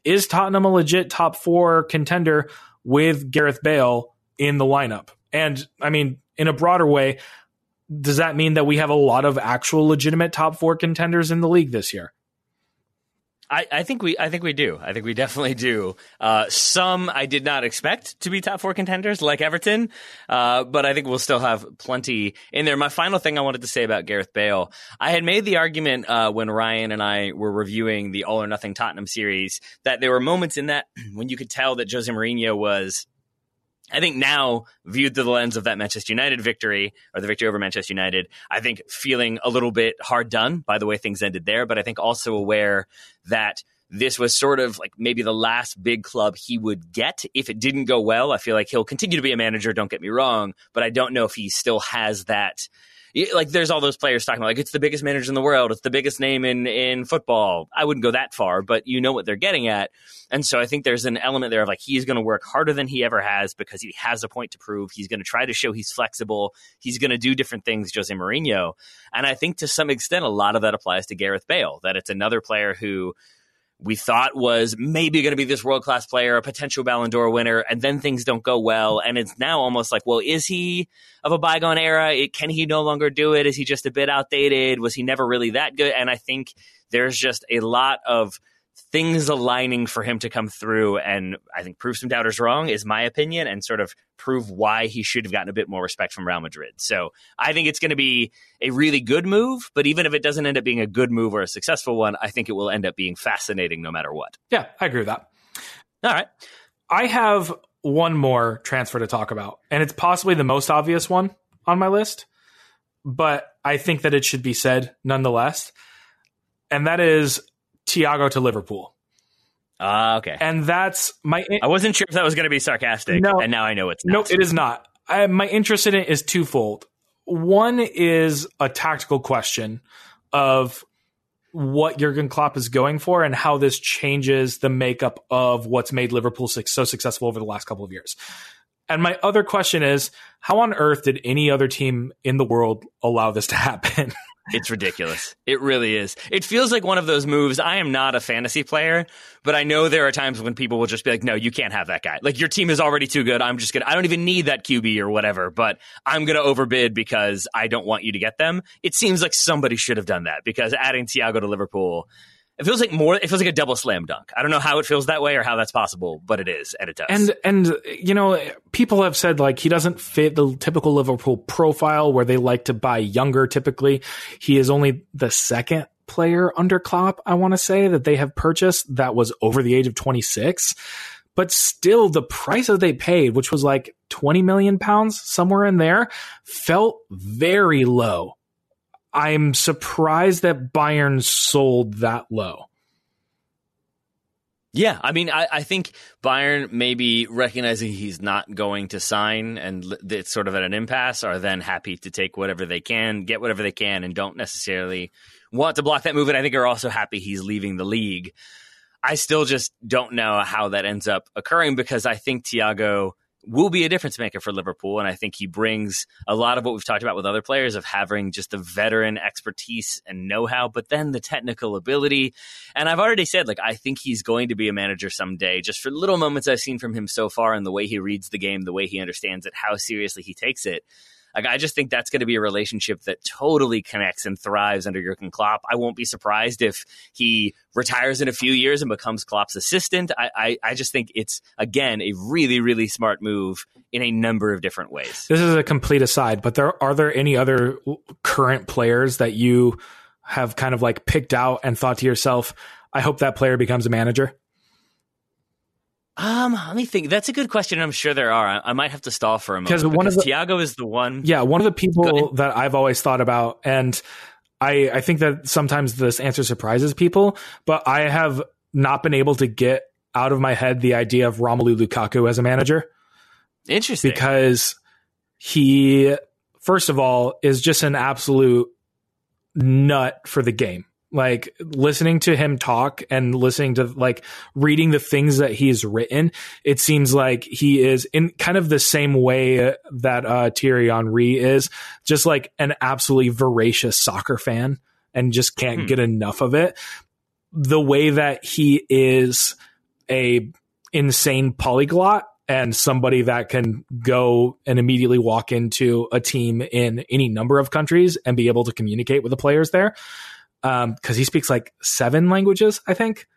is Tottenham a legit top four contender with Gareth Bale in the lineup? And I mean, in a broader way, does that mean that we have a lot of actual legitimate top four contenders in the league this year? I, I, think we I think we do. I think we definitely do. Uh, some I did not expect to be top four contenders like Everton, uh, but I think we'll still have plenty in there. My final thing I wanted to say about Gareth Bale, I had made the argument uh, when Ryan and I were reviewing the All or Nothing Tottenham series that there were moments in that [CLEARS THROAT] when you could tell that Jose Mourinho was I think now, viewed through the lens of that Manchester United victory or the victory over Manchester United, I think feeling a little bit hard done by the way things ended there, but I think also aware that this was sort of like maybe the last big club he would get if it didn't go well. I feel like he'll continue to be a manager, don't get me wrong, but I don't know if he still has that like there's all those players talking about like it's the biggest manager in the world, it's the biggest name in in football. I wouldn't go that far, but you know what they're getting at. And so I think there's an element there of like he's going to work harder than he ever has because he has a point to prove. He's going to try to show he's flexible. He's going to do different things, Jose Mourinho. And I think to some extent a lot of that applies to Gareth Bale, that it's another player who we thought was maybe going to be this world class player, a potential Ballon d'Or winner, and then things don't go well. And it's now almost like, well, is he of a bygone era? It, can he no longer do it? Is he just a bit outdated? Was he never really that good? And I think there's just a lot of things aligning for him to come through and I think prove some doubters wrong is my opinion and sort of prove why he should have gotten a bit more respect from Real Madrid. So I think it's going to be a really good move, but even if it doesn't end up being a good move or a successful one, I think it will end up being fascinating no matter what. Yeah, I agree with that. All right. I have one more transfer to talk about, and it's possibly the most obvious one on my list, but I think that it should be said nonetheless. And that is Thiago to Liverpool. Uh, okay. And that's my. I wasn't sure if that was going to be sarcastic. No, and now I know it's not. No, it is not. I, my interest in it is twofold. One is a tactical question of what Jurgen Klopp is going for and how this changes the makeup of what's made Liverpool so successful over the last couple of years. And my other question is how on earth did any other team in the world allow this to [LAUGHS] happen? It's ridiculous. It really is. It feels like one of those moves. I am not a fantasy player, but I know there are times when people will just be like, no, you can't have that guy. Like your team is already too good. I'm just going to, I don't even need that QB or whatever, but I'm going to overbid because I don't want you to get them. It seems like somebody should have done that because adding Thiago to Liverpool it feels like more. It feels like a double slam dunk. I don't know how it feels that way or how that's possible, but it is, and it does. And and you know, people have said like he doesn't fit the typical Liverpool profile where they like to buy younger. Typically, he is only the second player under Klopp. I want to say that they have purchased that was over the age of twenty six. But still, the price that they paid, which was like 20 million pounds, somewhere in there, felt very low I'm surprised that Bayern sold that low. Yeah, I mean, I, I, think Bayern maybe recognizing he's not going to sign and it's sort of at an impasse are then happy to take whatever they can, get whatever they can, and don't necessarily want to block that move. And I think are also happy he's leaving the league. I still just don't know how that ends up occurring because I think Thiago will be a difference maker for Liverpool. And I think he brings a lot of what we've talked about with other players of having just the veteran expertise and know how, but then the technical ability. And I've already said, like, I think he's going to be a manager someday, just for little moments I've seen from him so far and the way he reads the game, the way he understands it, how seriously he takes it. Like, I just think that's going to be a relationship that totally connects and thrives under Jurgen Klopp. I won't be surprised if he retires in a few years and becomes Klopp's assistant. I, I, I just think it's, again, a really, really smart move in a number of different ways. This is a complete aside, but there are there any other current players that you have kind of like picked out and thought to yourself, I hope that player becomes a manager? Um, let me think. That's a good question. I'm sure there are. I, I might have to stall for a moment because one of the, Thiago is the one. Yeah, one of the people that I've always thought about, and I I think that sometimes this answer surprises people, but I have not been able to get out of my head the idea of Romelu Lukaku as a manager. Interesting, because he first of all is just an absolute nut for the game like listening to him talk and listening to like reading the things that he's written it seems like he is in kind of the same way that uh Thierry Henry is just like an absolutely voracious soccer fan and just can't hmm. get enough of it the way that he is a insane polyglot and somebody that can go and immediately walk into a team in any number of countries and be able to communicate with the players there um, because he speaks like seven languages, I think.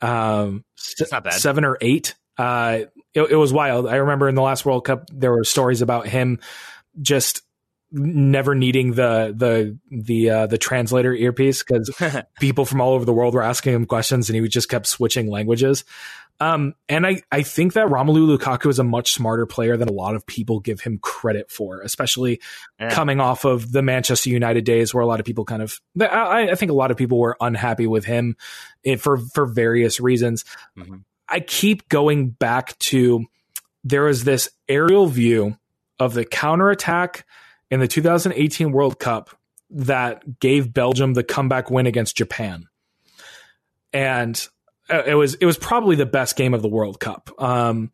Um, That's not bad. Seven or eight. Uh, it, it was wild. I remember in the last World Cup, there were stories about him just never needing the the the uh, the translator earpiece because [LAUGHS] people from all over the world were asking him questions and he just kept switching languages. Um, and I, I think that Romelu Lukaku is a much smarter player than a lot of people give him credit for, especially yeah. coming off of the Manchester United days where a lot of people kind of, I, I think a lot of people were unhappy with him for, for various reasons. Mm-hmm. I keep going back to there was this aerial view of the counterattack in the 2018 World Cup that gave Belgium the comeback win against Japan. And it was it was probably the best game of the World Cup. Um,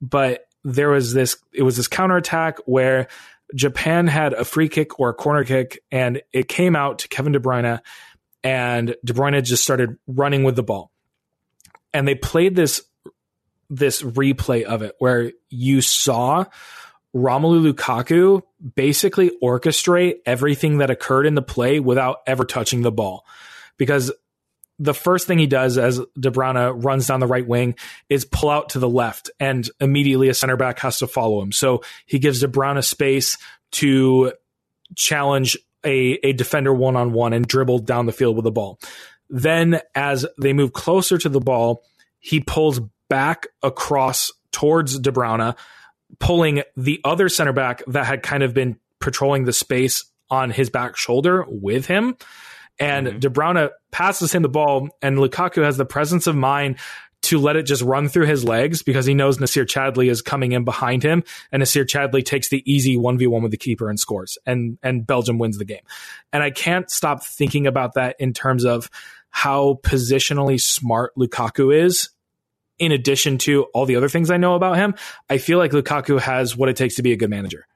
but there was this it was this counterattack where Japan had a free kick or a corner kick, and it came out to Kevin De Bruyne, and De Bruyne just started running with the ball, and they played this this replay of it where you saw Romelu Lukaku basically orchestrate everything that occurred in the play without ever touching the ball because the first thing he does as De Bruyne runs down the right wing is pull out to the left, and immediately a center back has to follow him. So he gives De Bruyne space to challenge a, a defender one on one and dribble down the field with the ball. Then, as they move closer to the ball, he pulls back across towards De Bruyne, pulling the other center back that had kind of been patrolling the space on his back shoulder with him and mm-hmm. De Bruyne passes him the ball, and Lukaku has the presence of mind to let it just run through his legs because he knows Nacer Chadli is coming in behind him, and Nacer Chadli takes the easy one v one with the keeper and scores, and and Belgium wins the game. And I can't stop thinking about that in terms of how positionally smart Lukaku is. In addition to all the other things I know about him, I feel like Lukaku has what it takes to be a good manager.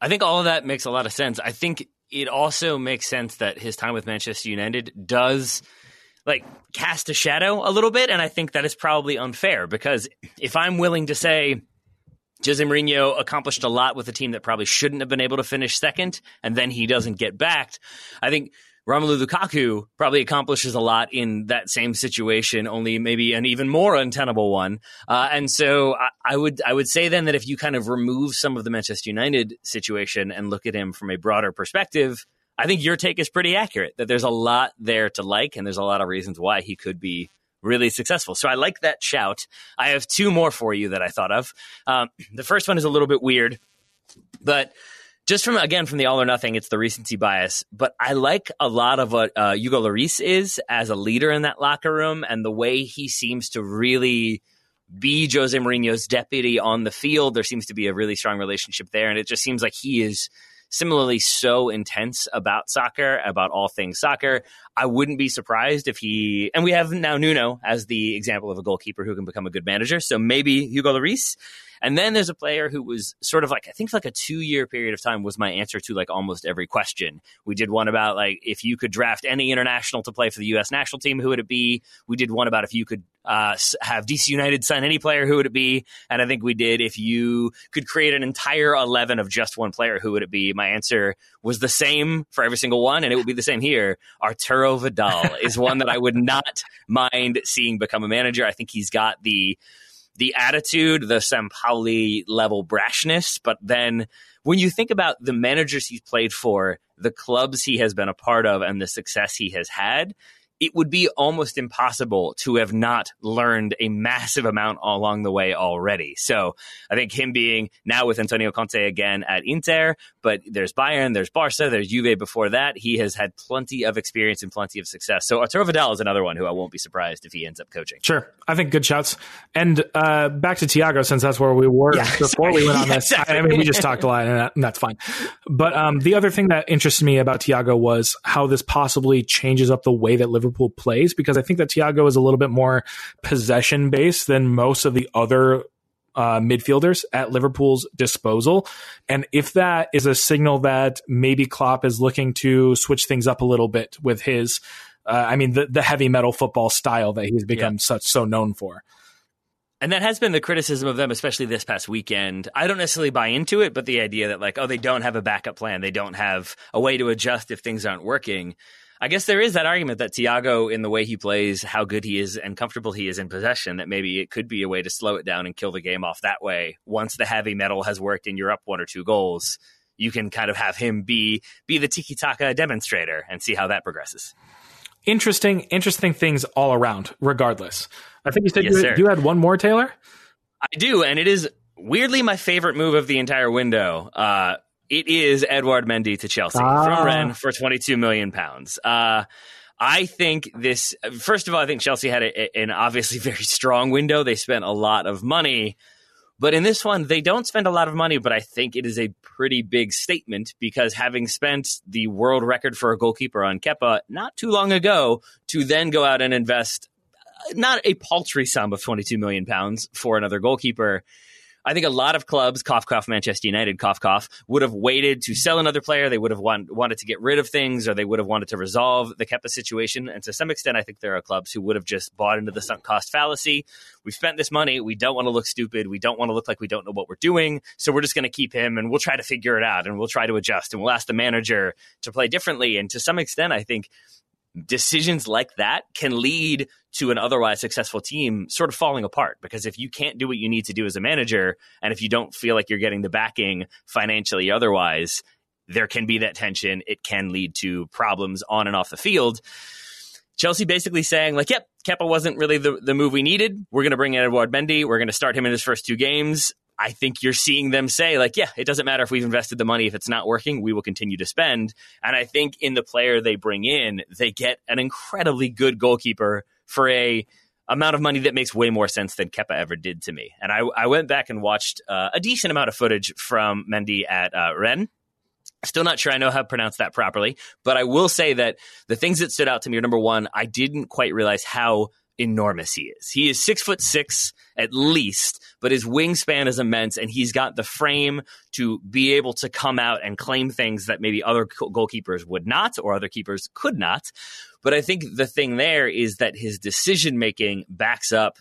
I think all of that makes a lot of sense. I think it also makes sense that his time with Manchester United does like cast a shadow a little bit, and I think that is probably unfair because if I'm willing to say Jose Mourinho accomplished a lot with a team that probably shouldn't have been able to finish second, and then he doesn't get backed, I think Romelu Lukaku probably accomplishes a lot in that same situation, only maybe an even more untenable one. Uh, and so I, I, would I would say then that if you kind of remove some of the Manchester United situation and look at him from a broader perspective, I think your take is pretty accurate. That there's a lot there to like, and there's a lot of reasons why he could be really successful. So I like that shout. I have two more for you that I thought of. Um, [CLEARS THROAT] the first one is a little bit weird, but just from again from the all or nothing, it's the recency bias. But I like a lot of what uh, Hugo Lloris is as a leader in that locker room, and the way he seems to really be Jose Mourinho's deputy on the field. There seems to be a really strong relationship there, and it just seems like he is similarly so intense about soccer, about all things soccer. I wouldn't be surprised if he and we have now Nuno as the example of a goalkeeper who can become a good manager. So maybe Hugo Lloris. And then there's a player who was sort of like, I think like a two year period of time was my answer to like almost every question. We did one about like if you could draft any international to play for the U.S. national team, who would it be? We did one about if you could uh, have DC United sign any player, who would it be? And I think we did if you could create an entire 11 of just one player, who would it be? My answer was the same for every single one, and it would be the same here. Arturo Vidal is one that I would [LAUGHS] not mind seeing become a manager. I think he's got the the attitude, the Sampaoli level brashness, but then when you think about the managers he's played for, the clubs he has been a part of, and the success he has had, it would be almost impossible to have not learned a massive amount along the way already. So I think him being now with Antonio Conte again at Inter, but there's Bayern, there's Barca, there's Juve before that. He has had plenty of experience and plenty of success. So Arturo Vidal is another one who I won't be surprised if he ends up coaching. Sure. I think good shouts. And uh, back to Thiago, since that's where we were yeah, before sorry. we went on this. [LAUGHS] yeah, exactly. I mean, we just talked a lot, and, that's fine. But um, the other thing that interested me about Thiago was how this possibly changes up the way that Liverpool plays, because I think that Thiago is a little bit more possession based than most of the other uh, midfielders at Liverpool's disposal. And if that is a signal that maybe Klopp is looking to switch things up a little bit with his uh, I mean, the, the heavy metal football style that he's become yeah. such so known for. And that has been the criticism of them, especially this past weekend. I don't necessarily buy into it, but the idea that like, oh, they don't have a backup plan, they don't have a way to adjust if things aren't working. I guess there is that argument that Thiago, in the way he plays, how good he is, and comfortable he is in possession, that maybe it could be a way to slow it down and kill the game off that way. Once the heavy metal has worked and you're up one or two goals, you can kind of have him be be the tiki taka demonstrator and see how that progresses interesting, interesting things all around, regardless. I think you said yes, you, had, you, had, one more, Taylor? I do, and it is weirdly my favorite move of the entire window. Uh, it is Edouard Mendy to Chelsea ah. from Rennes for 22 million pounds. Uh, I think this, first of all, I think Chelsea had a, an obviously [LAUGHS] very strong window. They spent a lot of money. But in this one, they don't spend a lot of money, but I think it is a pretty big statement because having spent the world record for a goalkeeper on Kepa not too long ago, to then go out and invest uh, not a paltry sum of 22 million pounds for another goalkeeper I think a lot of clubs, cough cough Manchester United, cough cough, would have waited to sell another player. They would have want, wanted to get rid of things, or they would have wanted to resolve the Kepa situation. And to some extent, I think there are clubs who would have just bought into the sunk cost fallacy. We've spent this money. We don't want to look stupid. We don't want to look like we don't know what we're doing. So we're just going to keep him, and we'll try to figure it out, and we'll try to adjust, and we'll ask the manager to play differently. And to some extent, I think decisions like that can lead to an otherwise successful team sort of falling apart. Because if you can't do what you need to do as a manager and if you don't feel like you're getting the backing financially otherwise there can be that tension. It can lead to problems on and off the field. Chelsea basically saying like yep Kepa wasn't really the, the move we needed. We're going to bring in Edouard Mendy. We're going to start him in his first two games I think you're seeing them say, like, yeah, it doesn't matter if we've invested the money. If it's not working, we will continue to spend. And I think in the player they bring in, they get an incredibly good goalkeeper for a amount of money that makes way more sense than Kepa ever did to me. And I, I went back and watched uh, a decent amount of footage from Mendy at uh, Rennes. Still not sure I know how to pronounce that properly, but I will say that the things that stood out to me are number one, I didn't quite realize how enormous he is. He is six foot six at least, but his wingspan is immense, and he's got the frame to be able to come out and claim things that maybe other goalkeepers would not, or other keepers could not. But I think the thing there is that his decision making backs up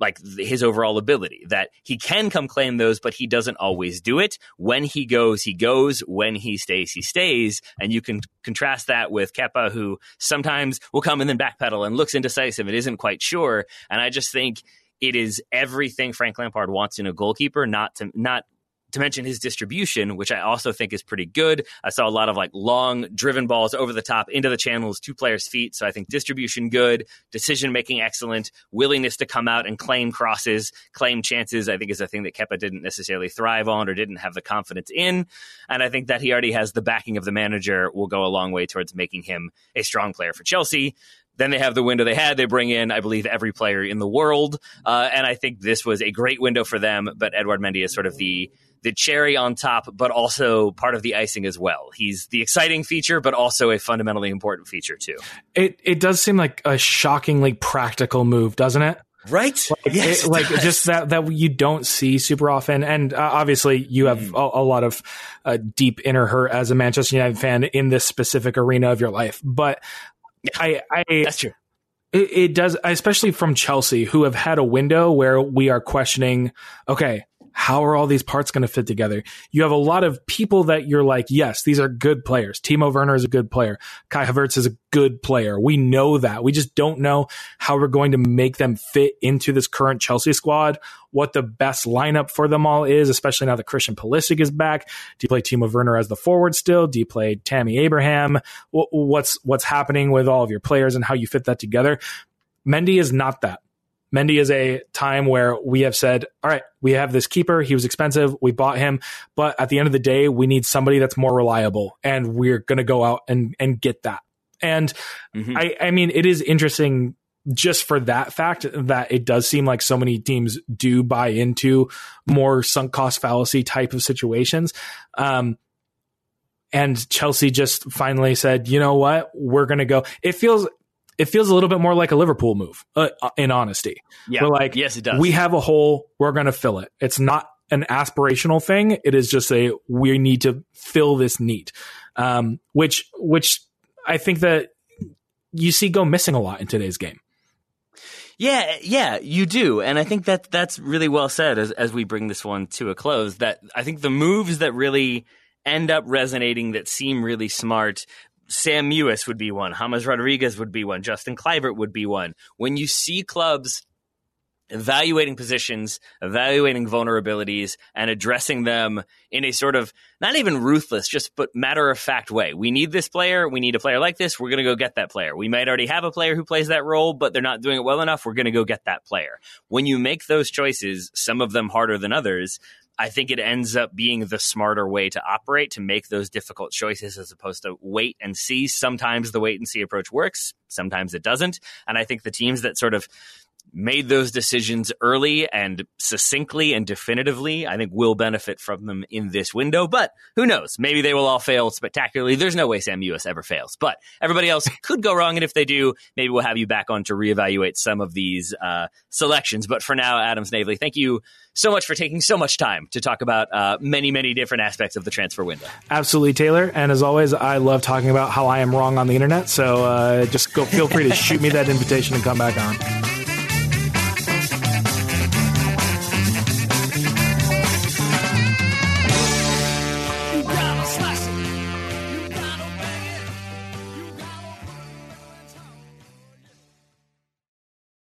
like his overall ability that he can come claim those but he doesn't always do it. When he goes he goes. When he stays he stays. And you can contrast that with Kepa who sometimes will come and then backpedal and looks indecisive and isn't quite sure. And I just think it is everything Frank Lampard wants in a goalkeeper not to not to mention his distribution, which I also think is pretty good. I saw a lot of like long driven balls over the top into the channels, two players' feet. So I think distribution good, decision making excellent, willingness to come out and claim crosses, claim chances. I think is a thing that Kepa didn't necessarily thrive on or didn't have the confidence in. And I think that he already has the backing of the manager will go a long way towards making him a strong player for Chelsea. Then they have the window they had. They bring in, I believe, every player in the world, uh, and I think this was a great window for them. But Edouard Mendy is sort of the the cherry on top, but also part of the icing as well. He's the exciting feature, but also a fundamentally important feature too. It it does seem like a shockingly practical move, doesn't it? Right? Like, yes, it, like just that that you don't see super often. And uh, obviously, you have mm. a, a, lot of uh, deep inner hurt as a Manchester United fan in this specific arena of your life. But yeah, I, I that's true. It, it does, especially from Chelsea, who have had a window where we are questioning. Okay, how are all these parts going to fit together? You have a lot of people that you're like, yes, these are good players. Timo Werner is a good player. Kai Havertz is a good player. We know that. We just don't know how we're going to make them fit into this current Chelsea squad, what the best lineup for them all is, especially now that Christian Pulisic is back. Do you play Timo Werner as the forward still? Do you play Tammy Abraham? What's, what's happening with all of your players and how you fit that together? Mendy is not that. Mendy is a time where we have said, all right, we have this keeper. He was expensive. We bought him. But at the end of the day, we need somebody that's more reliable and we're going to go out and, and get that. And mm-hmm. I, I mean, it is interesting just for that fact that it does seem like so many teams do buy into more sunk cost fallacy type of situations. Um, and Chelsea just finally said, you know what? We're going to go. It feels, it feels a little bit more like a Liverpool move, uh, in honesty. Yeah. We're like, yes, it does. We have a hole. We're going to fill it. It's not an aspirational thing. It is just a, we need to fill this need. Um, which, which I think that you see go missing a lot in today's game. Yeah, yeah, you do. And I think that that's really well said as, as we bring this one to a close. That I think the moves that really end up resonating that seem really smart Sam Mewis would be one. James Rodriguez would be one. Justin Kluivert would be one. When you see clubs evaluating positions, evaluating vulnerabilities, and addressing them in a sort of not even ruthless, just but matter of fact way. We need this player. We need a player like this. We're going to go get that player. We might already have a player who plays that role, but they're not doing it well enough. We're going to go get that player. When you make those choices, some of them harder than others, I think it ends up being the smarter way to operate to make those difficult choices as opposed to wait and see. Sometimes the wait and see approach works, sometimes it doesn't. And I think the teams that sort of made those decisions early and succinctly and definitively, I think will benefit from them in this window. But who knows? Maybe they will all fail spectacularly. There's no way Sam Mewis ever fails, but everybody else [LAUGHS] could go wrong. And if they do, maybe we'll have you back on to reevaluate some of these uh, selections. But for now, Adams Snavely, thank you so much for taking so much time to talk about uh, many, many different aspects of the transfer window. Absolutely, Taylor. And as always, I love talking about how I am wrong on the internet. So uh, just go feel free to shoot me that invitation and come back on.